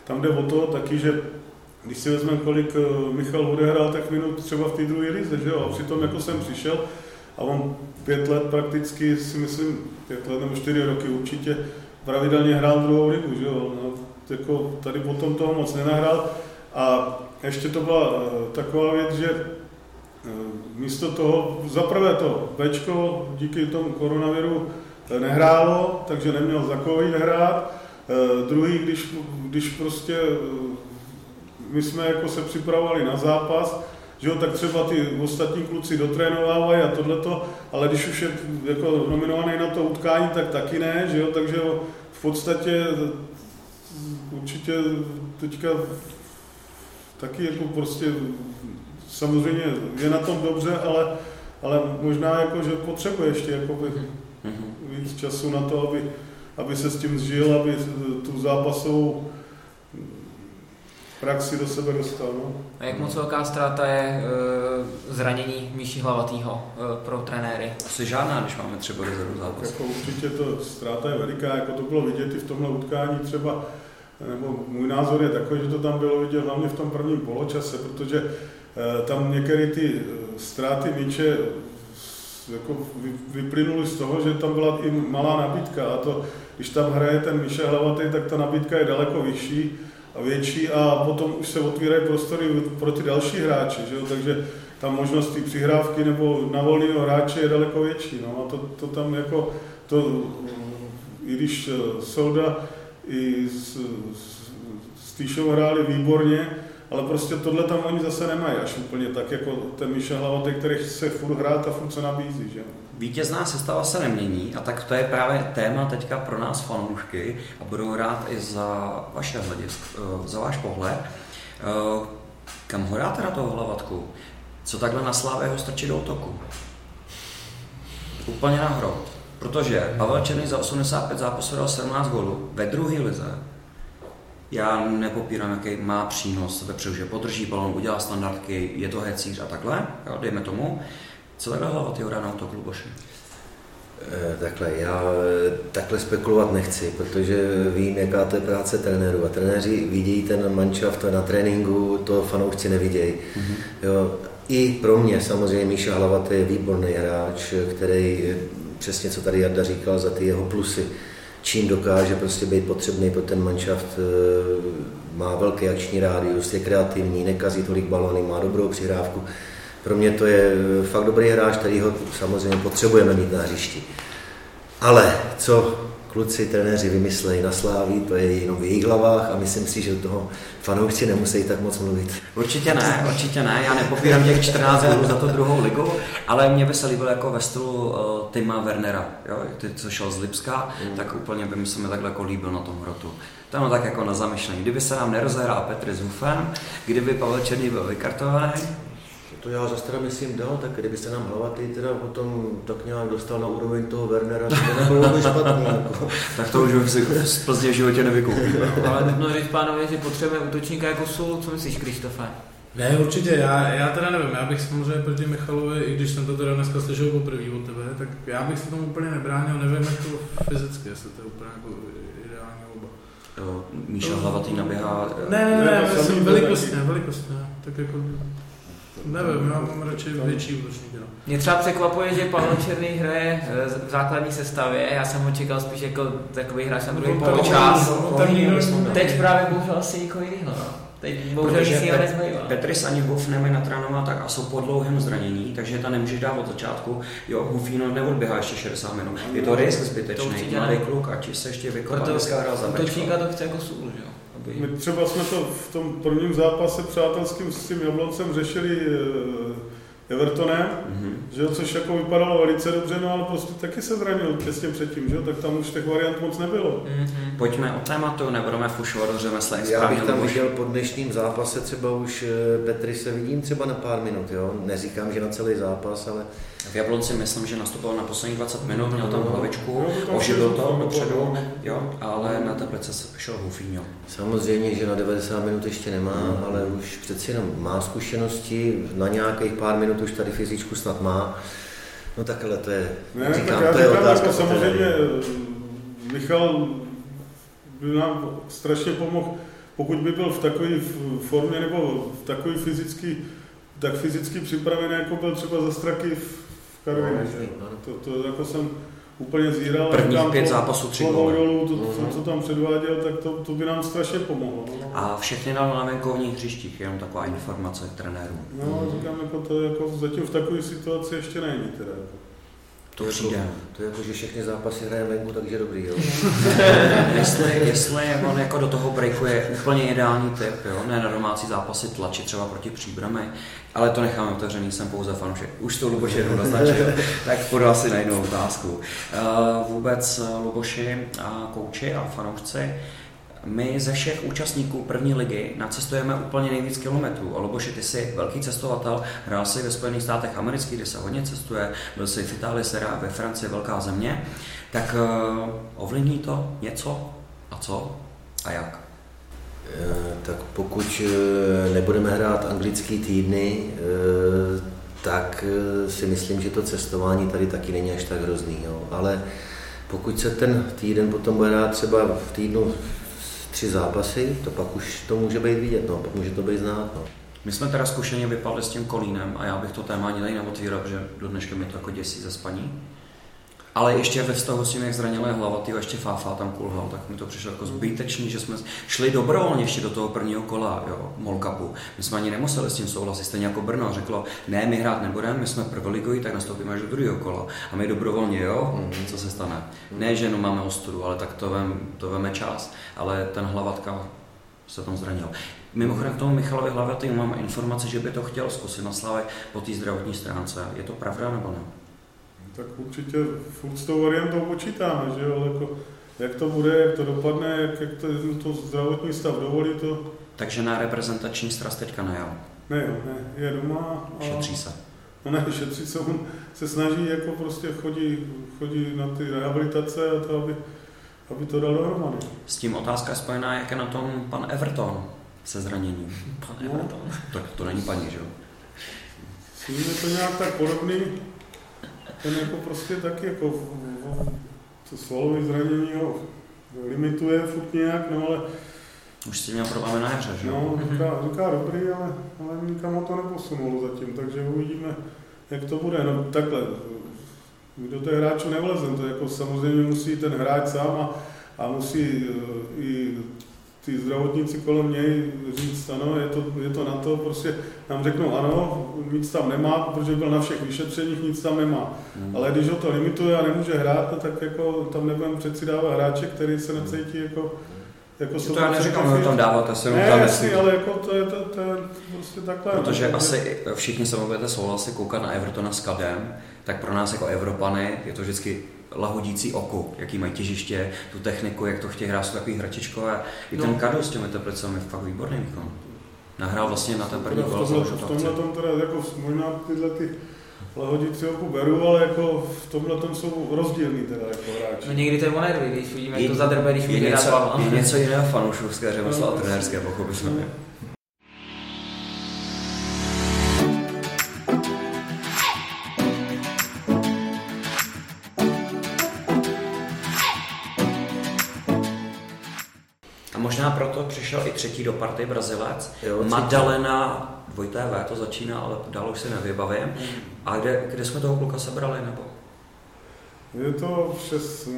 [SPEAKER 4] tam jde o to taky, že když si vezmeme, kolik eh, Michal odehrál, tak minut třeba v té druhé lize, že jo, a přitom jako jsem přišel a on pět let prakticky, si myslím, pět let nebo čtyři roky určitě, pravidelně hrál druhou ligu, že jo, no, jako tady potom toho moc nenahrál a ještě to byla eh, taková věc, že eh, místo toho, zaprvé to Bčko díky tomu koronaviru eh, nehrálo, takže neměl za jít hrát. Druhý, když, když prostě my jsme jako se připravovali na zápas, že jo, tak třeba ty ostatní kluci dotrénovávají a tohleto, ale když už je jako nominovaný na to utkání, tak taky ne, že jo, takže v podstatě určitě teďka taky jako prostě samozřejmě je na tom dobře, ale, ale možná jako, že potřebuje ještě jako
[SPEAKER 2] Mhm.
[SPEAKER 4] víc času na to, aby, aby se s tím zžil, aby tu zápasovou praxi do sebe dostal. No.
[SPEAKER 3] A jak moc velká ztráta je e, zranění Míši Hlavatýho e, pro trenéry?
[SPEAKER 2] Asi žádná, když máme třeba rezervu zápas.
[SPEAKER 4] Jako určitě to ztráta je veliká, jako to bylo vidět i v tomhle utkání třeba, nebo můj názor je takový, že to tam bylo vidět hlavně v tom prvním poločase, protože eh, tam některé ty eh, ztráty míče jako vy- vyplynuly z toho, že tam byla i malá nabídka a to, když tam hraje ten Míša Hlavatý, tak ta nabídka je daleko vyšší a větší a potom už se otvírají prostory pro ty další hráče, že jo? takže ta možnost té přihrávky nebo na volného hráče je daleko větší. No a to, to tam jako, to, i když eh, Solda i s, s, s Týšou hráli výborně, ale prostě tohle tam oni zase nemají až úplně tak, jako ten Míša Hlavatý, který chce furt hrát a furt se nabízí. Že?
[SPEAKER 2] Vítězná sestava se nemění a tak to je právě téma teďka pro nás fanoušky a budu rád i za vaše hledisk, eh, za váš pohled. Eh, Kam ho dáte na toho hlavatku? Co takhle na Slávě ho strčí do otoku? Úplně na hrot. Protože Pavel Černý za 85 zápasů dal 17 gólů ve druhé lize. Já nepopírám, jaký má přínos ve že podrží balon, udělá standardky, je to hecíř a takhle, jo, dejme tomu. Co takhle hlavatý dá na útok Luboši?
[SPEAKER 5] Eh, Takhle, já eh, takhle spekulovat nechci, protože vím, jaká to je práce trenérů. A trenéři vidějí ten manšaft na tréninku, to fanoušci nevidějí.
[SPEAKER 2] Mhm.
[SPEAKER 5] Jo, I pro mě samozřejmě Míša Hlavatý je výborný hráč, který přesně co tady Jarda říkal za ty jeho plusy, čím dokáže prostě být potřebný pro ten manšaft, eh, má velký akční rádius, je kreativní, nekazí tolik balony, má dobrou přihrávku. Pro mě to je eh, fakt dobrý hráč, který ho samozřejmě potřebujeme mít na hřišti. Ale co kluci, trenéři vymyslejí na Sláví, to je jenom v jejich hlavách a myslím si, že do toho fanoušci nemusí tak moc mluvit.
[SPEAKER 2] Určitě ne, určitě ne. Já nepopírám těch 14 gólů za to druhou ligu, ale mě by se líbilo jako ve stylu uh, Tima Wernera, jo? Ty, co šel z Lipska, mm. tak úplně by mi se mi takhle jako líbil na tom hrotu. To je tak jako na zamyšlení. Kdyby se nám nerozehrál Petr s Hufem, kdyby Pavel Černý byl vykartovaný,
[SPEAKER 5] To já zase teda myslím dál, tak kdybyste nám hlavatý teda potom tak nějak dostal na úroveň toho Wernera, to nebylo by špatný. Jako.
[SPEAKER 2] tak to už bych si z Plzně v životě nevykoupil.
[SPEAKER 3] Ale nutno říct, pánové, že potřebujeme útočníka jako sůl. Co myslíš, Krištofe?
[SPEAKER 6] Ne, určitě, já, já teda nevím, já bych samozřejmě proti Michalovi, i když jsem to teda dneska slyšel poprvé od tebe, tak já bych se tomu úplně nebránil, nevím jako fyzicky, jestli to je úplně jako ideální oba.
[SPEAKER 2] Jo, Míša Hlavatý naběhá.
[SPEAKER 6] Ne, ne, ne,
[SPEAKER 4] Ne,
[SPEAKER 6] ne
[SPEAKER 4] to
[SPEAKER 6] myslím
[SPEAKER 4] samý
[SPEAKER 6] velikostně,
[SPEAKER 4] taky.
[SPEAKER 6] velikostně, tak jako Nevím, já mám radši větší útočníky. No.
[SPEAKER 3] Mě třeba překvapuje, že Pavel Černý hraje eh, v základní sestavě, já jsem ho čekal spíš jako takový hráč na druhý
[SPEAKER 6] No,
[SPEAKER 3] poločas.
[SPEAKER 6] no,
[SPEAKER 3] Teď právě bohužel asi nikoho jiného. Teď bohužel
[SPEAKER 2] Protože
[SPEAKER 3] nic jiného
[SPEAKER 2] Pet-
[SPEAKER 3] nezbývá.
[SPEAKER 2] Petris ani Huf nemají natrénovat tak a jsou po dlouhém zranění, takže ta nemůžeš dát od začátku. Jo, Hufino neodběhá ještě 60 minut. Je to risk zbytečný. Mladý kluk, ať se ještě vykopá,
[SPEAKER 3] Proto
[SPEAKER 2] dneska hrál za
[SPEAKER 3] útočníka to chce jako sůl, že jo.
[SPEAKER 4] My třeba jsme to v tom prvním zápase přátelským s tím Jabloncem řešili eh, Evertonem,
[SPEAKER 2] Mhm.
[SPEAKER 4] že jo, což jako vypadalo velice dobře, no ale prostě taky se zranil těsně předtím, že jo, tak tam už těch variant moc nebylo.
[SPEAKER 3] Mhm.
[SPEAKER 2] Pojďme o tématu, nebudeme fušovat do řemesla, jak
[SPEAKER 5] Já bych tam viděl po dnešním zápase třeba už eh, Petry se vidím třeba na pár minut, jo. Neříkám, že na celý zápas, ale
[SPEAKER 2] V Jablonci myslím, že nastupoval na posledních 20 minut, měl tam hlavičku,
[SPEAKER 4] Jo, to tam
[SPEAKER 2] oživil to
[SPEAKER 4] do
[SPEAKER 2] dopředu,
[SPEAKER 4] toho.
[SPEAKER 2] jo, ale na teplice se šel Hufíňo.
[SPEAKER 5] samozřejmě, že na 90 minut ještě nemá,
[SPEAKER 2] Mhm.
[SPEAKER 5] ale už přeci jenom má zkušenosti, na nějakých pár minut už tady fyzičku snad má. No tak ale to je,
[SPEAKER 4] Ne,
[SPEAKER 5] říkám,
[SPEAKER 4] tak já
[SPEAKER 5] to je
[SPEAKER 4] říkám,
[SPEAKER 5] otázka
[SPEAKER 4] jako samozřejmě eh, Michal by nám strašně pomohl, pokud by byl v takové formě nebo v takové fyzický, tak fyzicky připravený, jako byl třeba za straky v Karviné.
[SPEAKER 5] No, ano.
[SPEAKER 4] to, to jako jsem úplně zíral.
[SPEAKER 2] Prvních
[SPEAKER 4] říkám,
[SPEAKER 2] pět zápasů tři góly.
[SPEAKER 4] dolů, to,
[SPEAKER 5] Mhm.
[SPEAKER 4] to, co tam předváděl, tak to, to by nám strašně pomohlo. No.
[SPEAKER 2] A všechny dal na venkovních hřištích, jenom taková informace k trenérům.
[SPEAKER 4] No, říkám, jako to jako zatím v takové situaci ještě není. Teda. jako.
[SPEAKER 2] To
[SPEAKER 5] je
[SPEAKER 2] přijde.
[SPEAKER 5] jako- To je jako, že všechny zápasy hraje venku, takže dobrý, jo.
[SPEAKER 2] jestli, jestli on jako do toho breakuje úplně ideální typ, jo? ne na domácí zápasy tlačit třeba proti příbramy, ale to necháme otevřený, jsem pouze fanoušek. Už to Luboš jednou naznačil, tak půjdu asi na jinou otázku. Uh, vůbec uh, Luboši a kouči a fanoušci, my ze všech účastníků první ligy nacestujeme úplně nejvíc kilometrů. A Luboši, ty jsi velký cestovatel, hrál jsi ve Spojených státech amerických, kde se hodně cestuje, byl jsi v Itálii, se ve Francii, velká země. Tak uh, ovlivní to něco a co a jak?
[SPEAKER 5] Eh, Tak pokud eh, nebudeme hrát anglický týdny, tak si myslím, že to cestování tady taky není až tak hrozný. Jo. Ale pokud se ten týden potom bude hrát třeba v týdnu tři zápasy, to pak už to může být vidět, no, pak může to být znát. No.
[SPEAKER 2] My jsme teda zkušeně vypadli s tím kolínem a já bych to téma ani tady neotvíral, do dneška mi to jako děsí ze spaní. Ale ještě ve vztahu s tím, jak zranila je hlava, tyjo, ještě Fáfa tam kulhal, tak mi to přišlo jako zbytečný, že jsme šli dobrovolně ještě do toho prvního kola, jo, Molkapu. My jsme ani nemuseli s tím souhlasit, stejně jako Brno řeklo, ne, my hrát nebudeme, my jsme prvoligoví, tak nastoupíme až do druhého kola. A my dobrovolně, jo,
[SPEAKER 5] Mhm.
[SPEAKER 2] co se stane. Ne, že jenom máme ostudu, ale tak to, vem, to veme čas. Ale ten hlavatka se tam zranil. Mimochodem k tomu Michalovi Hlavatýmu mám informace, že by to chtěl zkusit na Slavě po té zdravotní stránce. Je to pravda nebo ne?
[SPEAKER 4] Tak určitě furt s tou variantou počítáme, že jo, ale jako, jak to bude, jak to dopadne, jak, jak to, to zdravotní stav dovolí, to
[SPEAKER 2] Takže na reprezentační strast teďka nejel.
[SPEAKER 4] ne, jo, ne, je doma a
[SPEAKER 2] Šetří se.
[SPEAKER 4] no ne, šetří se, on se snaží, jako prostě chodí, chodí na ty rehabilitace a to, aby, aby to dal dohromady.
[SPEAKER 2] S tím otázka je spojená, jak je na tom pan Everton se zraněním.
[SPEAKER 3] Pan
[SPEAKER 4] No.
[SPEAKER 3] Everton.
[SPEAKER 2] Tak to není paní, že jo?
[SPEAKER 4] S ním je to nějak tak podobný, ten jako prostě taky jako to svalové zranění ho limituje furt nějak, no ale
[SPEAKER 2] Už si měl problémy na jaře, že jo?
[SPEAKER 4] no, říká, říká dobrý, ale, ale nikam ho to neposunulo zatím, takže uvidíme, jak to bude. No takhle, my do těch hráčů nevlezem, to jako samozřejmě musí ten hráč sám a, a musí eh, i ty zdravotníci kolem něj říct, ano, je to, je to na to, prostě nám řeknou, ano, nic tam nemá, protože byl na všech vyšetřeních, nic tam nemá.
[SPEAKER 2] Hmm.
[SPEAKER 4] Ale když ho to limituje a nemůže hrát, no, tak jako tam nebudeme přeci dávat hráče, který se necítí jako, jako
[SPEAKER 2] To já neříkám, že tam dávat, asi jenom
[SPEAKER 4] Ne,
[SPEAKER 2] tam
[SPEAKER 4] jasný, ale jako to je, to, to je prostě takhle.
[SPEAKER 2] Protože
[SPEAKER 4] no,
[SPEAKER 2] asi všichni se budete souhlasit koukat na Evertona s Kadem, tak pro nás jako Evropany je to vždycky lahodící oko, jaký mají těžiště, tu techniku, jak to chtějí hrát, jsou takový hračičkové. I ten
[SPEAKER 3] No.
[SPEAKER 2] Kado s těmi teplicemi je fakt výborný výkon. Nahrál vlastně na ten první kolo
[SPEAKER 4] v tomhle, v tomhle tom teda jako možná tyhle ty lahodící oku beru, ale jako v tomhle tom jsou rozdílný teda jako hráči.
[SPEAKER 3] No někdy to je o nervy, když vidíme, jak to zadrbe, když
[SPEAKER 2] je
[SPEAKER 3] dát
[SPEAKER 2] něco, je něco jiného fanoušovské řemesla a trenérské, pochopitelně. A možná proto přišel i třetí do party Brazilec.
[SPEAKER 5] Jo,
[SPEAKER 2] Madalena dvojité V to začíná, ale dál už si nevybavím. A kde, kde jsme toho kluka sebrali, nebo?
[SPEAKER 4] Je to přes,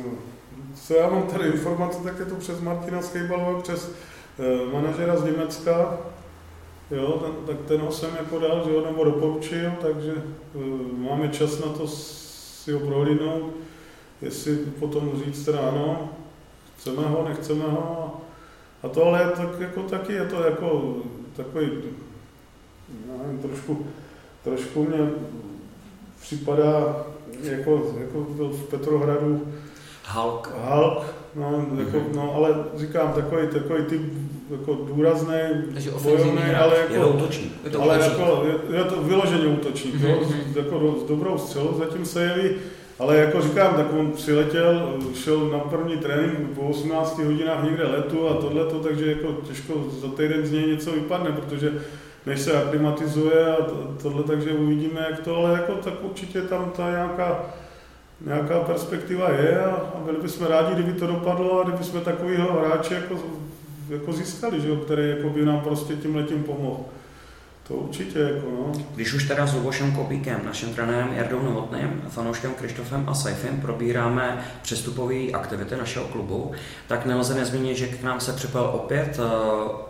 [SPEAKER 4] co já mám tady informace, tak je to přes Martina Skejbalova, přes eh, manažera z Německa, jo, ten, tak ten ho jsem jako dal, že ho nebo doporučil, takže eh, máme čas na to si ho prohlídnout, jestli potom říct teda ano, chceme ho, nechceme ho. A to ale tak jako taky je to jako takový, nevím, trošku, trošku mě připadá, jako, jako byl v Petrohradu
[SPEAKER 2] Hulk.
[SPEAKER 4] Hulk, no, jako, mm-hmm. no, ale říkám, takový, takový typ jako důrazný,
[SPEAKER 3] bojovný,
[SPEAKER 4] ale jako,
[SPEAKER 2] je útočník.
[SPEAKER 4] Je to ale jako, je, je, to vyloženě útočník, mm-hmm. jo, jako s dobrou střelou, zatím se jeví, ale jako říkám, tak on přiletěl, šel na první trénink po 18 hodinách někde letu a tohleto, takže jako těžko za týden z něj něco vypadne, protože než se aklimatizuje a tohle, takže uvidíme, jak to, ale jako tak určitě tam ta nějaká, nějaká perspektiva je a, a byli bychom rádi, kdyby to dopadlo a kdyby jsme takovýho hráče jako, jako získali, že jo, který jako by nám prostě tím letím pomohl. To určitě, jako no.
[SPEAKER 2] Když už teda s Lubošem Kopíkem, naším trenérem Jardou Novotným, fanouškem Krištofem a Saifem probíráme přestupové aktivity našeho klubu, tak nelze nezmínit, že k nám se připojil opět uh,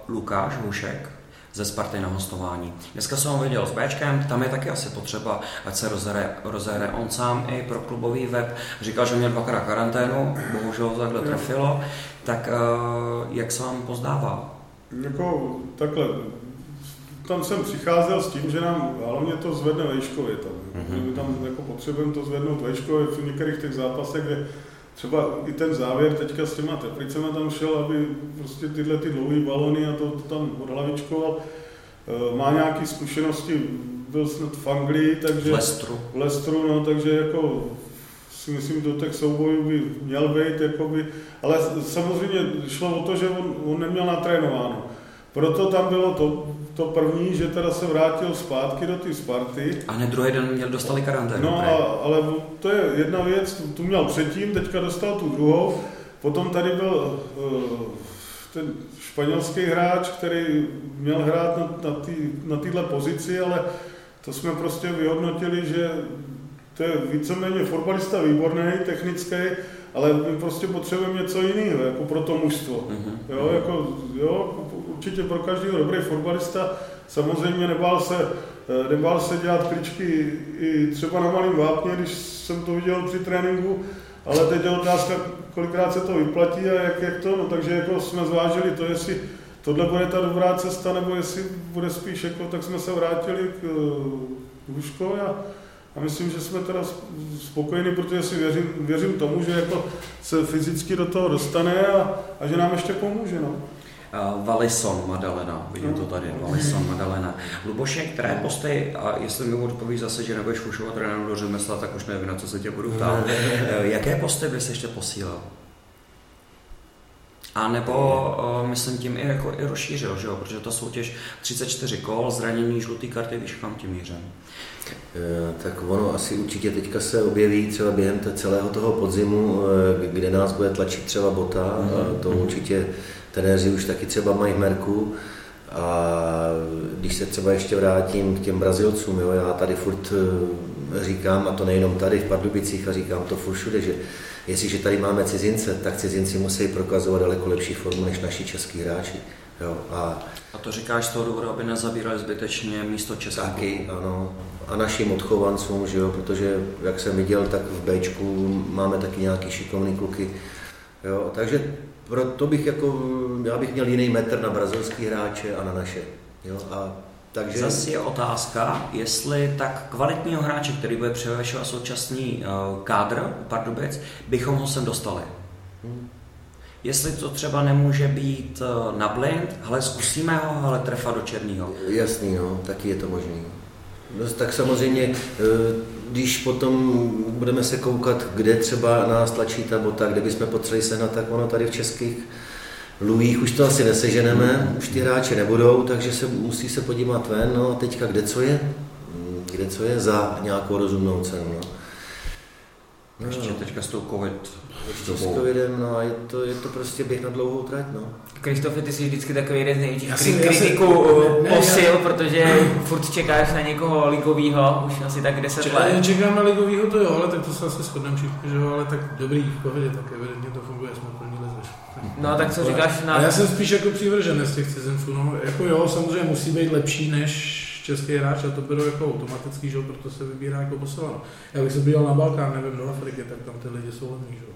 [SPEAKER 2] Lukáš Hušek, ze Sparty na hostování. Dneska jsem ho viděl s Bčkem, tam je taky asi potřeba, ať se rozehre, rozehre on sám i pro klubový web. Říkal, že měl dvakrát karanténu, bohužel to takhle trefilo. Tak uh, jak se vám pozdává?
[SPEAKER 4] Jako takhle, tam jsem přicházel s tím, že nám hlavně to zvedne vejškově tam. Mm-hmm. My tam jako potřebujeme to zvednout vejškově v některých těch zápasech, kde třeba i ten závěr teďka s těma teplicema tam šel, aby prostě tyhle ty dlouhé balony a to, to tam odhlavičkoval. E, má nějaké zkušenosti, byl snad v Anglii, takže...
[SPEAKER 2] V Lestru.
[SPEAKER 4] V Lestru, no, takže jako si myslím, do těch soubojů by měl být, jakoby, ale samozřejmě šlo o to, že on, on neměl natrénováno. Proto tam bylo to, to první, že teda se vrátil zpátky do té Sparty.
[SPEAKER 2] A hned druhý den měl dostali karanténu.
[SPEAKER 4] No, a, ale to je jedna věc, tu měl předtím, teďka dostal tu druhou. Potom tady byl uh, ten španělský hráč, který měl hrát na, na, tý, na téhle pozici, ale to jsme prostě vyhodnotili, že to je víceméně fotbalista výborný, technický, ale my prostě potřebujeme něco jiného, jako pro to mužstvo. Mm-hmm. Jo, jako, jo, určitě pro každého dobrý fotbalista, samozřejmě nebál se, eh, nebál se dělat kličky i třeba na malém vápně, když jsem to viděl při tréninku, ale teď je otázka, kolikrát se to vyplatí a jak, jak to, no takže jako jsme zvážili to, jestli tohle bude ta dobrá cesta, nebo jestli bude spíš jako, tak jsme se vrátili k Hruškovi a a myslím, že jsme teda spokojeni, protože si věřím, věřím tomu, že jako se fyzicky do toho dostane a, a že nám ještě pomůže. No.
[SPEAKER 2] Uh, Valison Madalena, vidím to tady, Valison Madalena. Luboše, které posty, a jestli mi odpovíš zase, že nebudeš fušovat trenéru do řemesla, tak už nevím, na co se tě budu ptát. Eh, jaké posty bys ještě posílal? A nebo uh, myslím tím i, jako, i rozšířil, že jo? protože ta soutěž 34 kol, zranění, žlutý karty, víš, kam tím mířím.
[SPEAKER 5] Eh, tak ono asi určitě teďka se objeví třeba během celého toho podzimu, eh, kde nás bude tlačit třeba bota, mm-hmm. to určitě trenéři už taky třeba mají merku. A když se třeba ještě vrátím k těm Brazilcům, jo, já tady furt říkám, a to nejenom tady v Pardubicích, a říkám to furt všude, že jestliže tady máme cizince, tak cizinci musí prokazovat daleko lepší formu než naši český hráči. Jo, a,
[SPEAKER 2] a to říkáš z toho důvodu, aby nezabírali zbytečně místo českého
[SPEAKER 5] Taky, ano. A našim odchovancům, že jo, protože jak jsem viděl, tak v Bčku máme taky nějaký šikovný kluky. Jo, takže proto bych jako, já bych měl jiný metr na brazilský hráče a na naše. Jo, a
[SPEAKER 2] takže... Zase je otázka, jestli tak kvalitního hráče, který bude převyšovat současný uh, kádr Pardubic, bychom ho sem dostali. Hmm. Jestli to třeba nemůže být uh, na blind, ale zkusíme ho, ale trefa do černého.
[SPEAKER 5] Jasný, no, taky je to možný. No, tak samozřejmě, eh, když potom budeme se koukat, kde třeba nás tlačí ta bota, kde bychom potřebovali sehnat, tak ono tady v českých Luích už to asi neseženeme, už ty hráče nebudou, takže se musí se podívat ven, no a teďka kde co je? Kde co je za nějakou rozumnou cenu, no.
[SPEAKER 2] No, Ještě teďka s tou covid.
[SPEAKER 5] Ještě s covidem, no a je to, je to prostě běh na dlouhou trať, no.
[SPEAKER 3] Kristofe, ty jsi vždycky takový jeden z největších kri- kritiků uh, posil, protože furt čekáš na někoho ligovýho, už asi tak 10
[SPEAKER 6] Če-
[SPEAKER 3] let.
[SPEAKER 6] Čekám na ligovýho, to jo, ale tak to se asi shodneme všichni, že jo, ale tak dobrý, v pohodě, tak evidentně to funguje, jsme plní lezeš.
[SPEAKER 3] No tak co říkáš na...
[SPEAKER 6] A já jsem spíš jako přívrženec z těch cizinců, no, jako jo, samozřejmě musí být lepší než český hráč a to bylo jako automatický, že proto se vybírá jako posilovno. Já bych se byl na Balkán, nevím, do Afriky, tak tam ty lidi jsou levní, že jo.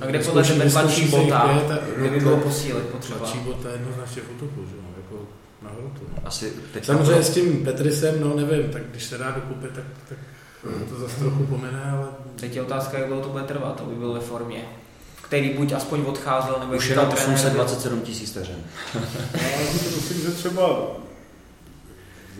[SPEAKER 3] A kde podle tebe tlačí bota, kde by bylo posílit potřeba?
[SPEAKER 6] Tlačí bota jednoznačně v útoku, že jo, jako na hrotu. no.
[SPEAKER 2] Asi teď
[SPEAKER 6] Samozřejmě s tím Petrisem, no nevím, tak když se dá dokupit, tak, tak to zase trochu pomine, ale
[SPEAKER 3] Teď je otázka, jak dlouho to bude trvat, aby byl ve formě. Který buď aspoň odcházel, nebo
[SPEAKER 2] už
[SPEAKER 3] trenér byl.
[SPEAKER 2] 827 tisíc vteřin.
[SPEAKER 4] Já si myslím, že třeba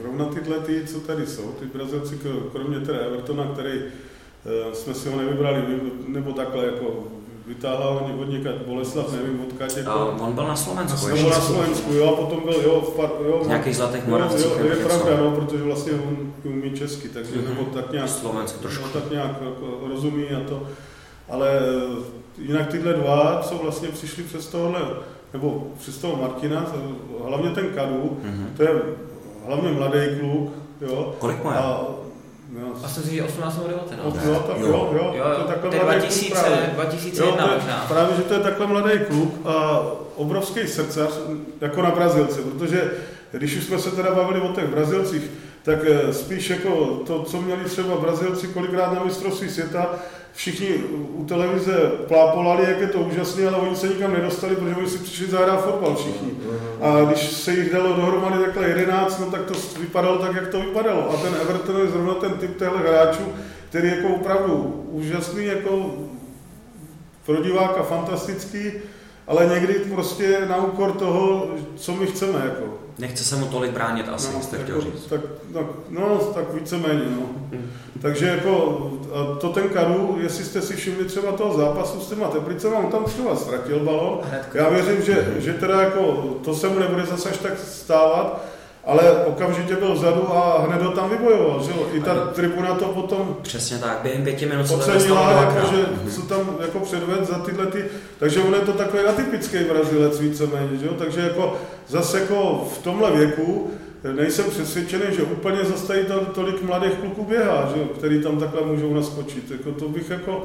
[SPEAKER 4] zrovna tyhle ty, co tady jsou, ty Brazilci, kro- kromě teda Evertona, který eh, jsme si ho nevybrali, vy- nebo takhle jako vytáhal od někaď Boleslav, nevím odkud,
[SPEAKER 2] A
[SPEAKER 4] jako,
[SPEAKER 2] on byl na Slovensku
[SPEAKER 4] nebo na Slovensku, jo, a potom byl, jo, v par, jo,
[SPEAKER 2] nějakých zlatých moravcích.
[SPEAKER 4] jo, je pravda, no, protože vlastně on umí česky, takže
[SPEAKER 2] Mhm.
[SPEAKER 4] nebo tak nějak,
[SPEAKER 2] Slovensku trošku.
[SPEAKER 4] no, tak nějak jako rozumí a to, ale eh, jinak tyhle dva, co vlastně přišli přes tohle, nebo přes toho Martina, to- hlavně ten Kadu,
[SPEAKER 2] Mhm.
[SPEAKER 4] to je hlavně mladý kluk, jo.
[SPEAKER 2] Kolik je?
[SPEAKER 4] A, no,
[SPEAKER 3] A jsem si, že 18 nebo 19.
[SPEAKER 4] jo, tak
[SPEAKER 2] Jo.
[SPEAKER 4] jo, jo,
[SPEAKER 3] Jo,
[SPEAKER 4] to je takhle
[SPEAKER 3] to je
[SPEAKER 4] mladý
[SPEAKER 3] 2000,
[SPEAKER 4] kluk právě.
[SPEAKER 3] 2001
[SPEAKER 4] Jo, to je,
[SPEAKER 3] možná.
[SPEAKER 4] právě, že to je takhle mladý kluk a obrovský srdcař, jako na Brazilce, protože když už jsme se teda bavili o těch Brazilcích, tak eh, spíš jako to, co měli třeba Brazilci kolikrát na mistrovství světa, všichni u televize plápolali, jak je to úžasné, ale oni se nikam nedostali, protože oni si přišli zahrát fotbal všichni. A když se jich dalo dohromady takhle 11, no tak to vypadalo tak, jak to vypadalo. A ten Everton je zrovna ten typ těchto hráčů, který jako opravdu úžasný, jako pro diváka fantastický, ale někdy prostě na úkor toho, co my chceme. Jako.
[SPEAKER 2] Nechce se mu tolik bránit asi,
[SPEAKER 4] No,
[SPEAKER 2] jste
[SPEAKER 4] jako,
[SPEAKER 2] chtěl říct.
[SPEAKER 4] tak, tak, no, tak víceméně. No. Takže jako a to ten Kadu, jestli jste si všimli třeba toho zápasu s těma Teplicema, on tam třeba ztratil balon. Já věřím, že, že teda jako to se mu nebude zase až tak stávat, ale okamžitě byl vzadu a hned ho tam vybojoval. Že? jo. I ta tribuna to potom
[SPEAKER 2] Přesně tak, během pěti minut se
[SPEAKER 4] ocenila, jako, že
[SPEAKER 2] Mhm.
[SPEAKER 4] co tam jako předved za tyhle ty, takže on je to takový atypický Brazilec víceméně, že jo? takže jako zase jako v tomhle věku nejsem přesvědčený, že úplně zase tady tolik mladých kluků běhá, že jo? který tam takhle můžou naskočit, jako to bych jako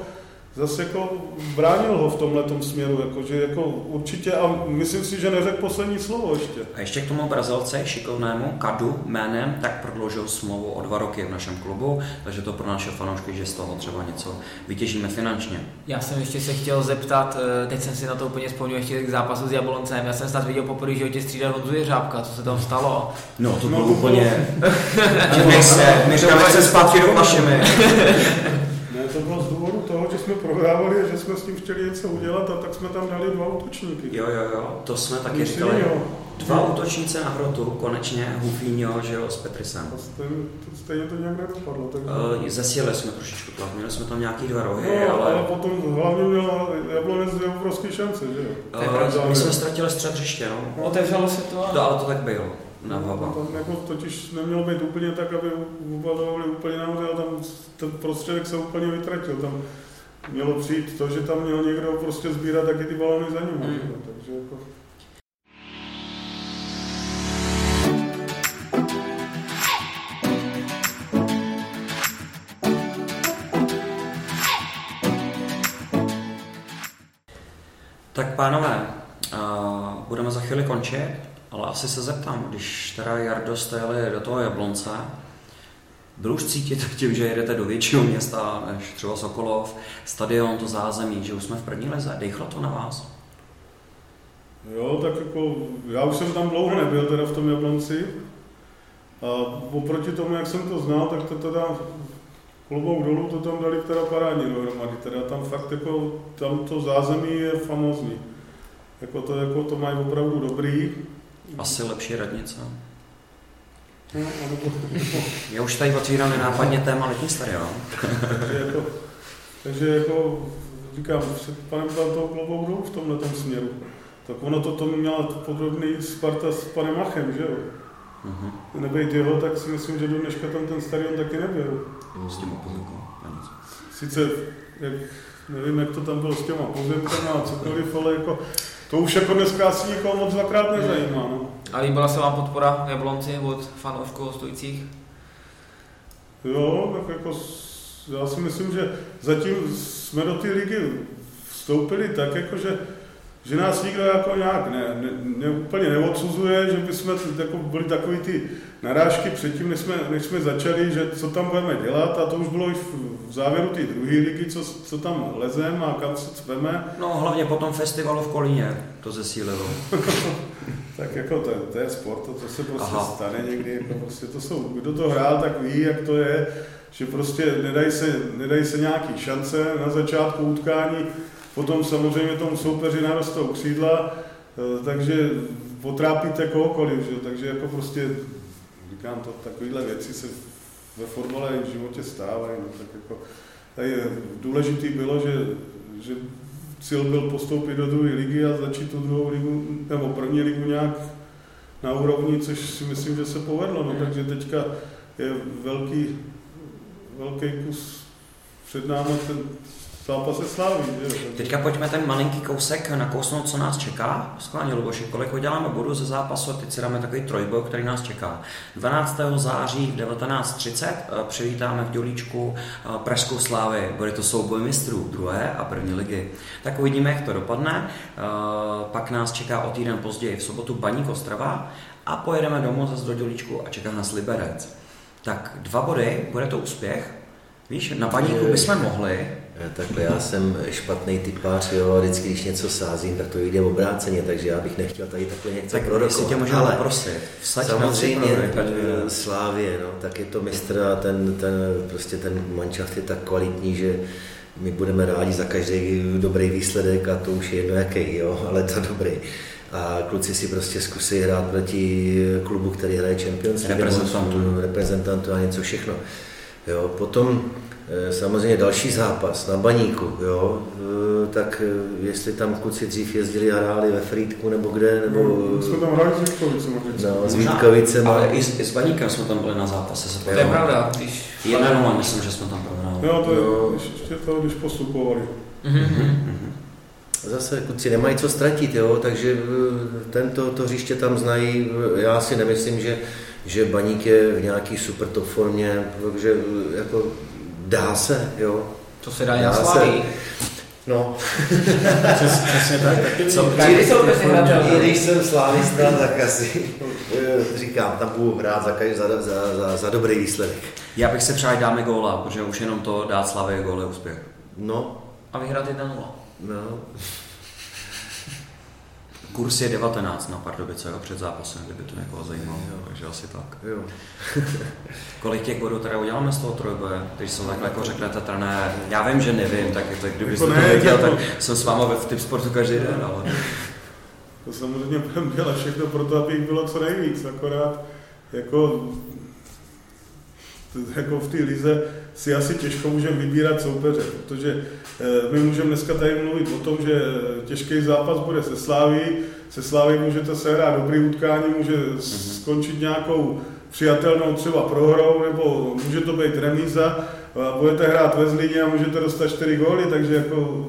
[SPEAKER 4] zase jako bránil ho v tomhle směru, jako, že jako určitě a myslím si, že neřekl poslední slovo ještě.
[SPEAKER 2] A ještě k tomu Brazilce šikovnému Kadu jménem, tak prodloužil smlouvu o dva roky v našem klubu, takže to pro naše fanoušky, že z toho třeba něco vytěžíme finančně.
[SPEAKER 3] Já jsem ještě se chtěl zeptat, eh, teď jsem si na to úplně vzpomněl ještě k zápasu s Jabloncem. Já jsem snad viděl poprvé, že tě střídal Honzu Jeřábka, co se tam stalo.
[SPEAKER 2] No, to
[SPEAKER 4] No,
[SPEAKER 2] bylo
[SPEAKER 4] to
[SPEAKER 2] úplně... My se, my říkáme se zpátky do našimi.
[SPEAKER 4] Ne, to bylo z důvodu toho, že jsme prohrávali a že jsme s tím chtěli něco udělat a tak jsme tam dali dva útočníky.
[SPEAKER 2] Jo, jo, jo, to jsme taky
[SPEAKER 4] Myslím,
[SPEAKER 2] říkali.
[SPEAKER 4] jo.
[SPEAKER 2] Dva útočníci na hrotu, konečně Hufinho, že jo, s Petrisem.
[SPEAKER 4] A stejně, to, stejně to nějak nedopadlo. Takže...
[SPEAKER 2] Uh, zesíli jsme trošičku tlak, měli jsme tam nějaký dva rohy,
[SPEAKER 4] no, ale...
[SPEAKER 2] ale
[SPEAKER 4] potom hlavně měl Jablonec dvě obrovské šance, že jo?
[SPEAKER 2] Uh,
[SPEAKER 3] pravda.
[SPEAKER 2] my jsme ztratili střed hřiště, no.
[SPEAKER 3] Otevřelo se to a...
[SPEAKER 2] No, ale to tak bylo, na hava.
[SPEAKER 4] Tam jako totiž nemělo být úplně tak, aby uvalovali úplně nahoře, ale tam ten prostředek se úplně vytratil. Tam mělo přijít to, že tam měl někdo prostě sbírat taky ty balony za ním. Že jo, Takže jako...
[SPEAKER 2] Tak pánové, uh, budeme za chvíli končit, ale asi se zeptám, když teda Jardo jste jeli do toho Jablonce, byl už cítit tím, že jedete do většího města než třeba Sokolov, stadion, to zázemí, že už jsme v první lize, dejchlo to na vás?
[SPEAKER 4] Jo, tak jako, já už jsem tam dlouho nebyl, teda v tom Jablonci. A oproti tomu, jak jsem to znal, tak to teda klobouk dolů to tam dali teda parádně dohromady. Teda tam fakt jako, tam to zázemí je famózní. Jako to, jako to mají opravdu dobrý.
[SPEAKER 2] Asi lepší radnice. Já už tady otvírám nenápadně téma letní stadion.
[SPEAKER 4] takže jako, takže jako, říkám, před panem dal toho klobouk dolů v tomhle směru. Tak ono to tomu měla podobný Sparta s panem Machem, že jo? uh-huh. nebejt jeho, tak si myslím, že do dneška tam ten stadion taky nebyl.
[SPEAKER 2] S tím
[SPEAKER 4] Sice, jak, nevím, jak to tam bylo s těma pozemkama a cokoliv, ale jako, to už jako dneska asi nikoho moc dvakrát nezajímá. No.
[SPEAKER 3] A líbila se vám podpora Jablonci od fanoušků stojících?
[SPEAKER 4] Jo, tak jako já si myslím, že zatím jsme do té ligy vstoupili tak, jako že, že nás nikdo jako nějak ne, ne, ne, úplně neodsuzuje, že by jsme jako byli takový ty narážky předtím, než jsme, než jsme začali, že co tam budeme dělat a to už bylo i v, závěru té druhé ligy, co, co tam lezeme a kam se cpeme.
[SPEAKER 2] No hlavně po tom festivalu v Kolíně to zesílilo.
[SPEAKER 4] tak jako to, to je sport, to, to se prostě Aha. stane někdy, jako prostě to jsou, kdo to hrál, tak ví, jak to je, že prostě nedají se, nedají se nějaký šance na začátku utkání, potom samozřejmě tomu soupeři narostou křídla, eh, takže potrápíte kohokoliv, že? takže jako prostě říkám to, takovéhle věci se ve fotbale i v životě stávají. No, tak jako, tady důležitý bylo, že, že cíl byl postoupit do druhé ligy a začít tu druhou ligu, nebo první ligu nějak na úrovni, což si myslím, že se povedlo. No, takže teďka je velký, velký kus před námi ten zápase Slávy.
[SPEAKER 2] Teďka pojďme ten malinký kousek nakousnout, co nás čeká. Skláně Luboši, kolik uděláme bodu ze zápasu a teď si dáme takový trojboj, který nás čeká. 12. září v 19.30 eh, přivítáme v Dělíčku eh, Pražskou Slávy. Bude to souboj mistrů druhé a první ligy. Tak uvidíme, jak to dopadne. Eh, pak nás čeká o týden později v sobotu Baník Ostrava a pojedeme domů zase do Dělíčku a čeká nás Liberec. Tak dva body, bude to úspěch. Víš, na Baníku bychom mohli,
[SPEAKER 5] takhle já jsem špatný typář, jo, vždycky, když něco sázím, tak to jde obráceně, takže já bych nechtěl tady takhle něco
[SPEAKER 2] tak prorokovat. tě můžu ale prosit,
[SPEAKER 5] samozřejmě eh, Slávě, no, tak je to mistr a ten, ten, prostě ten manšaft je tak kvalitní, že my budeme rádi za každý dobrý výsledek a to už je jedno jaký, jo, ale to dobrý. A kluci si prostě zkusí hrát proti klubu, který hraje Champions
[SPEAKER 2] League, reprezentantu.
[SPEAKER 5] reprezentantu a něco všechno. Jo, potom Eh, samozřejmě další zápas na baníku, jo, eh, tak eh, jestli tam kluci dřív jezdili a hráli ve Frýdku nebo kde, nebo...
[SPEAKER 4] No, jsme tam hráli s Vítkovicem.
[SPEAKER 5] No, s Vítkovicem.
[SPEAKER 2] Ale i s, i s baníkem jsme tam byli na zápase. Se
[SPEAKER 3] to je pravda. Když...
[SPEAKER 2] Jedna myslím, že jsme tam prohráli.
[SPEAKER 4] Jo, to je, no. ještě to, když postupovali.
[SPEAKER 5] Mm-hmm. Zase kluci nemají co ztratit, jo, takže tento to hřiště tam znají. Já si nemyslím, že, že baník je v nějaký super top formě, takže jako Dá se, jo.
[SPEAKER 3] To se dá, dá na slaví.
[SPEAKER 5] No.
[SPEAKER 6] Přesně tak.
[SPEAKER 3] Co, kdy jsou
[SPEAKER 5] I když jsem slávista, tak asi eh, říkám, tam budu hrát za, za, za, za, za dobrý výsledek.
[SPEAKER 2] Já bych se přál dáme góla, protože už jenom to dát Slavě gól je úspěch.
[SPEAKER 5] No.
[SPEAKER 3] A vyhrát 1-0.
[SPEAKER 5] No.
[SPEAKER 2] Kurs je 19 na Pardubice jo, před zápasem, kdyby to někoho zajímalo, jo. takže asi tak.
[SPEAKER 5] Jo.
[SPEAKER 2] Kolik těch bodů teda uděláme z toho trojboje, když se takhle jako řeknete trenér, já vím, že nevím, tak, tak kdybyste jako to věděl, tak jsem s váma v typ sportu každý den, ale...
[SPEAKER 4] To samozřejmě budeme dělat všechno pro to, aby jich bylo co nejvíc, akorát jako, jako v té lize si asi těžko můžeme vybírat soupeře, protože eh, my můžeme dneska tady mluvit o tom, že těžký zápas bude se Sláví, se Sláví můžete sehrát dobrý utkání, může mhm. skončit nějakou přijatelnou třeba prohrou, nebo může to být remíza, budete hrát ve Zlíně a můžete dostat 4 góly, takže jako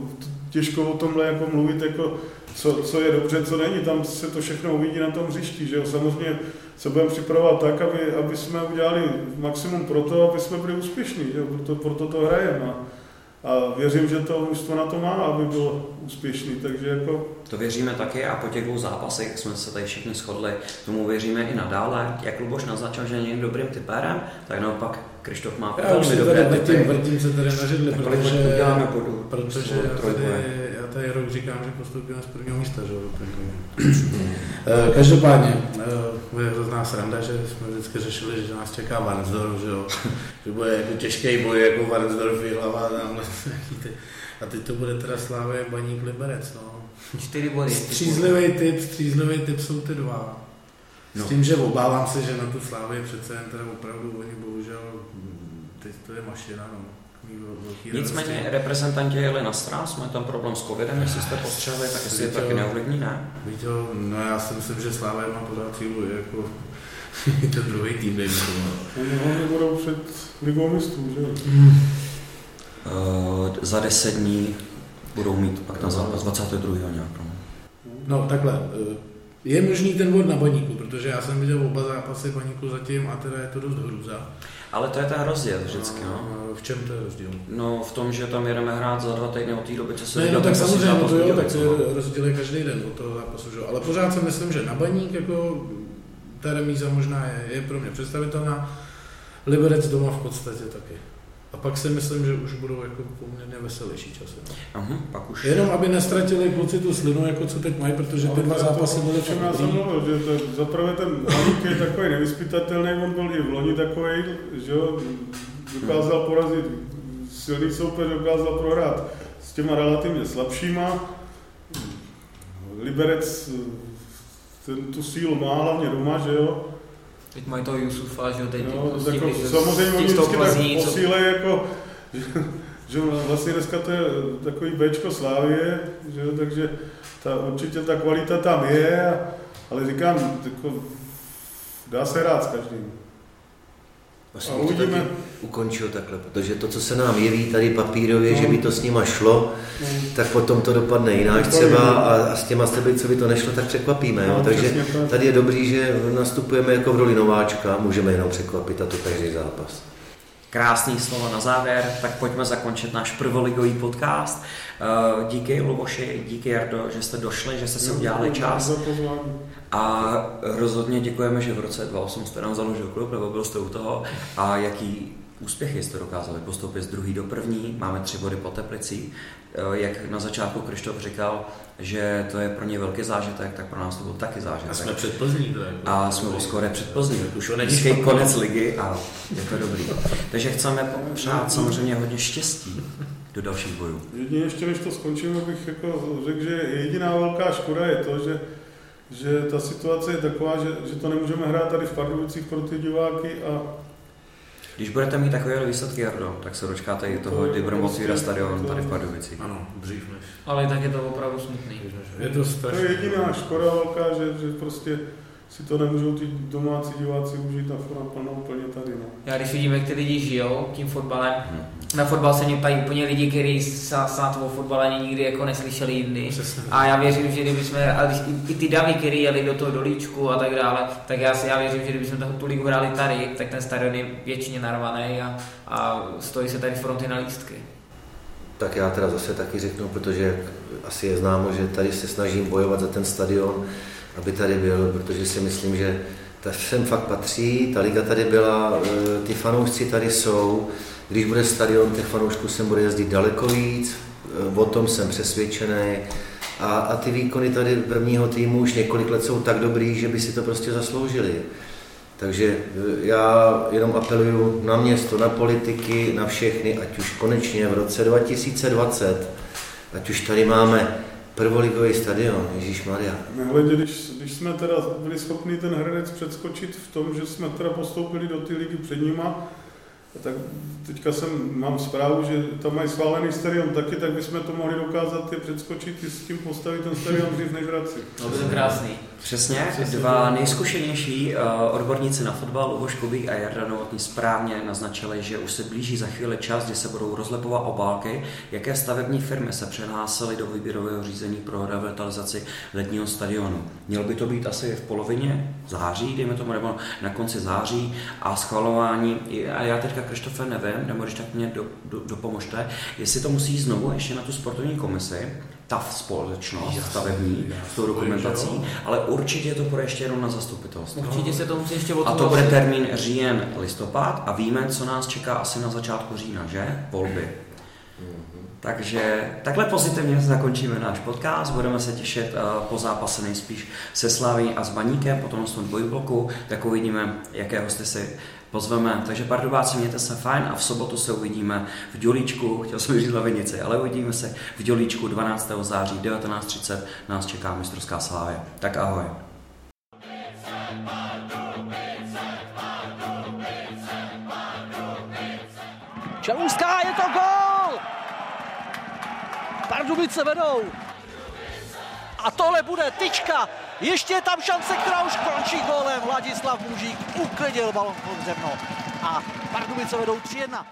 [SPEAKER 4] těžko o tomhle jako mluvit, jako co, co je dobře, co není, tam se to všechno uvidí na tom hřišti, že jo, samozřejmě se budeme připravovat tak, aby, aby jsme udělali maximum pro to, aby jsme byli úspěšní, že? Proto, proto to hrajeme. A, a věřím, že to mužstvo na to má, aby bylo úspěšný, takže jako...
[SPEAKER 2] To věříme taky a po těch dvou zápasech, jak jsme se tady všichni shodli, tomu věříme i nadále. Jak Luboš naznačil, že není dobrým typérem, tak naopak Krištof má
[SPEAKER 6] Já velmi dobré typy. Vrtím se tady na židli, protože,
[SPEAKER 2] uděláme bodu,
[SPEAKER 6] protože já tady, já tady rok říkám, že postoupíme z prvního místa, že eh, Každopádně, eh, je hrozná sranda, že jsme vždycky řešili, že nás čeká Varnsdorf, že, jo? že bude jako těžký boj, jako Varnsdorf, hlava, tamhle, a teď to bude teda Slávě Baník Liberec, no.
[SPEAKER 3] Čtyři body.
[SPEAKER 6] Střízlivý typ, střízlivý typ jsou ty dva. No. S tím, že obávám se, že na tu Slávě přece jen teda opravdu oni bohužel, teď to je mašina, no.
[SPEAKER 2] Nicméně reprezentanti jeli na strás, jsme tam problém s covidem, jestli jste postřehli, tak jestli je taky neovlivní, ne?
[SPEAKER 6] Víte, no já si myslím, že Sláva má pořád cílu, jako to druhý tým, dejme
[SPEAKER 4] tomu. Oni budou před ligou mistrů, že?
[SPEAKER 2] Uh, za deset dní budou mít pak na zápas 22. nějak. No,
[SPEAKER 6] no takhle, eh, je možný ten bod na baníku, protože já jsem viděl oba zápasy baníku zatím a teda je to dost hrůza.
[SPEAKER 2] Ale to je ten rozdíl vždycky, no.
[SPEAKER 6] V čem to je rozdíl?
[SPEAKER 2] No v tom, že tam jedeme hrát za dva týdny od té doby, co se
[SPEAKER 6] Ne, no tak samozřejmě, no to jo, tak to je rozdíl je každý den od toho zápasu, že? ale pořád si myslím, že na baník jako ta remíza možná je, je pro mě představitelná. Liberec doma v podstatě taky. Pak si myslím, že už budou jako poměrně veselější časy. No.
[SPEAKER 2] Aha, pak už...
[SPEAKER 6] Jenom aby nestratili kluci tu slinu, jako co teď mají, protože ty dva zápasy byly
[SPEAKER 4] fakt Já jsem mluvil, že to, zaprvé ten Haník je takový nevyspytatelný, on byl i v loni takový, že jo, dokázal porazit silný soupeř, dokázal prohrát s těma relativně slabšíma. Liberec ten tu sílu má, hlavně doma, že jo,
[SPEAKER 3] Teď mají toho Jusufa, že jo, teď
[SPEAKER 4] no, jako, samozřejmě oni vždycky tak posílej, jako, že, že vlastně dneska to je takový Bčko Slávie, že jo, takže ta, určitě ta kvalita tam je, ale říkám, jako, dá se rád s každým.
[SPEAKER 5] Vlastně a uvidíme. ukončil takhle, protože to, co se nám jeví tady papírově, no. že by to s nima šlo, no. tak potom to dopadne jinak třeba a, a s těma steby, co by to nešlo, tak překvapíme. No, jo? Takže tady je dobrý, že nastupujeme jako v roli nováčka, můžeme jenom překvapit a to každý zápas.
[SPEAKER 2] Krásný slovo na závěr, tak pojďme zakončit náš prvoligový podcast. Eh, díky Luboši, díky Jardo, že jste došli, že jste si udělali čas. A rozhodně děkujeme, že v roce 2008 jste nám založil klub, nebo byl jste u toho. A jaký úspěchy jste dokázali postoupit z druhý do první. Máme tři body po Teplicí. Eh, jak na začátku Krištof říkal, že to je pro ně velký zážitek, tak pro nás to byl taky zážitek.
[SPEAKER 6] A jsme před Plzní.
[SPEAKER 2] A jsme skoro před Plzní. Už je konec ligy a je to dobrý. Takže chceme přát samozřejmě hodně štěstí do dalších bojů.
[SPEAKER 4] Jedině ještě než to skončíme, bych jako řekl, že jediná velká škoda je to, že že ta situace je taková, že, že to nemůžeme hrát tady v Pardubicích pro ty diváky a
[SPEAKER 2] když budete mít takové výsledky, Jardo, tak se dočkáte i toho, kdy budeme otvírat stadion tady v Pardubicích.
[SPEAKER 6] Ano, dřív než.
[SPEAKER 3] Ale tak je to opravdu smutný.
[SPEAKER 4] Je to, to je jediná škoda velká, že, že prostě si to nemůžou ty domácí diváci užít na naplno úplně tady. No.
[SPEAKER 3] Já když vidím, jak ty lidi žijou tím fotbalem, hmm. Na fotbal se mě ptají úplně lidi, kteří snad o fotbale nikdy jako neslyšeli jindy. A já věřím, že kdyby jsme, a když, i, i ty davy, kteří jeli do toho dolíčku a tak dále, tak já, si, já věřím, že kdyby jsme tu ligu hráli tady, tak ten stadion je většině narvaný a, a stojí se tady fronty na lístky.
[SPEAKER 5] Tak já teda zase taky řeknu, protože asi je známo, že tady se snažím bojovat za ten stadion aby tady byl, protože si myslím, že ta sem fakt patří, ta liga tady byla, e, ty fanoušci tady jsou, když bude stadion, těch fanoušků sem bude jezdit daleko víc, e, o tom jsem přesvědčený. A, a ty výkony tady prvního týmu už několik let jsou tak dobrý, že by si to prostě zasloužili. Takže e, já jenom apeluju na město, na politiky, na všechny, ať už konečně v roce 2020, ať už tady máme Prvoligový stadion, Ježíš Maria.
[SPEAKER 4] Nehledě, když, když jsme teda byli schopni ten Hradec předskočit v tom, že jsme teda postoupili do té ligy před nima, tak teďka jsem, mám zprávu, že tam mají schválený stadion taky, tak bychom to mohli dokázat je předskočit i s tím postavit ten stadion dřív než Hradci.
[SPEAKER 3] No, to je krásný.
[SPEAKER 2] Přesně, dva nejzkušenější uh, odborníci na fotbal, Luboš Kubík a Jarda Novotný správně naznačili, že už se blíží za chvíli čas, kdy se budou rozlepovat obálky, jaké stavební firmy se přehlásily do výběrového řízení pro revitalizaci letního stadionu. Mělo by to být asi v polovině září, dejme tomu, nebo na konci září a schvalování, a já teďka Krištofe nevím, nebo když tak mě do, do, dopomožte, jestli to musí znovu ještě na tu sportovní komisi, ta společnost jasný, stavební s tou dokumentací, ale určitě to bude ještě jenom na zastupitelstvo.
[SPEAKER 3] Určitě se to musí ještě
[SPEAKER 2] A to bude termín říjen, listopad a víme, co nás čeká asi na začátku října, že? Volby. Takže takhle pozitivně zakončíme náš podcast, budeme se těšit uh, po zápase nejspíš se Slaví a s Baníkem, potom tom dvojbloku, tak uvidíme, jaké hosty si pozveme. Takže pardubáci, mějte se fajn a v sobotu se uvidíme v Dělíčku, chtěl jsem říct Lavinici, ale uvidíme se v Dělíčku 12. září 19.30, nás čeká mistrovská slávě. Tak ahoj.
[SPEAKER 1] Čelůská, je to gol! Pardubice vedou! A tohle bude tyčka. Ještě je tam šance, která už končí gólem. Ladislav Mužík uklidil balon pod zemno. A Pardubice vedou 3-1.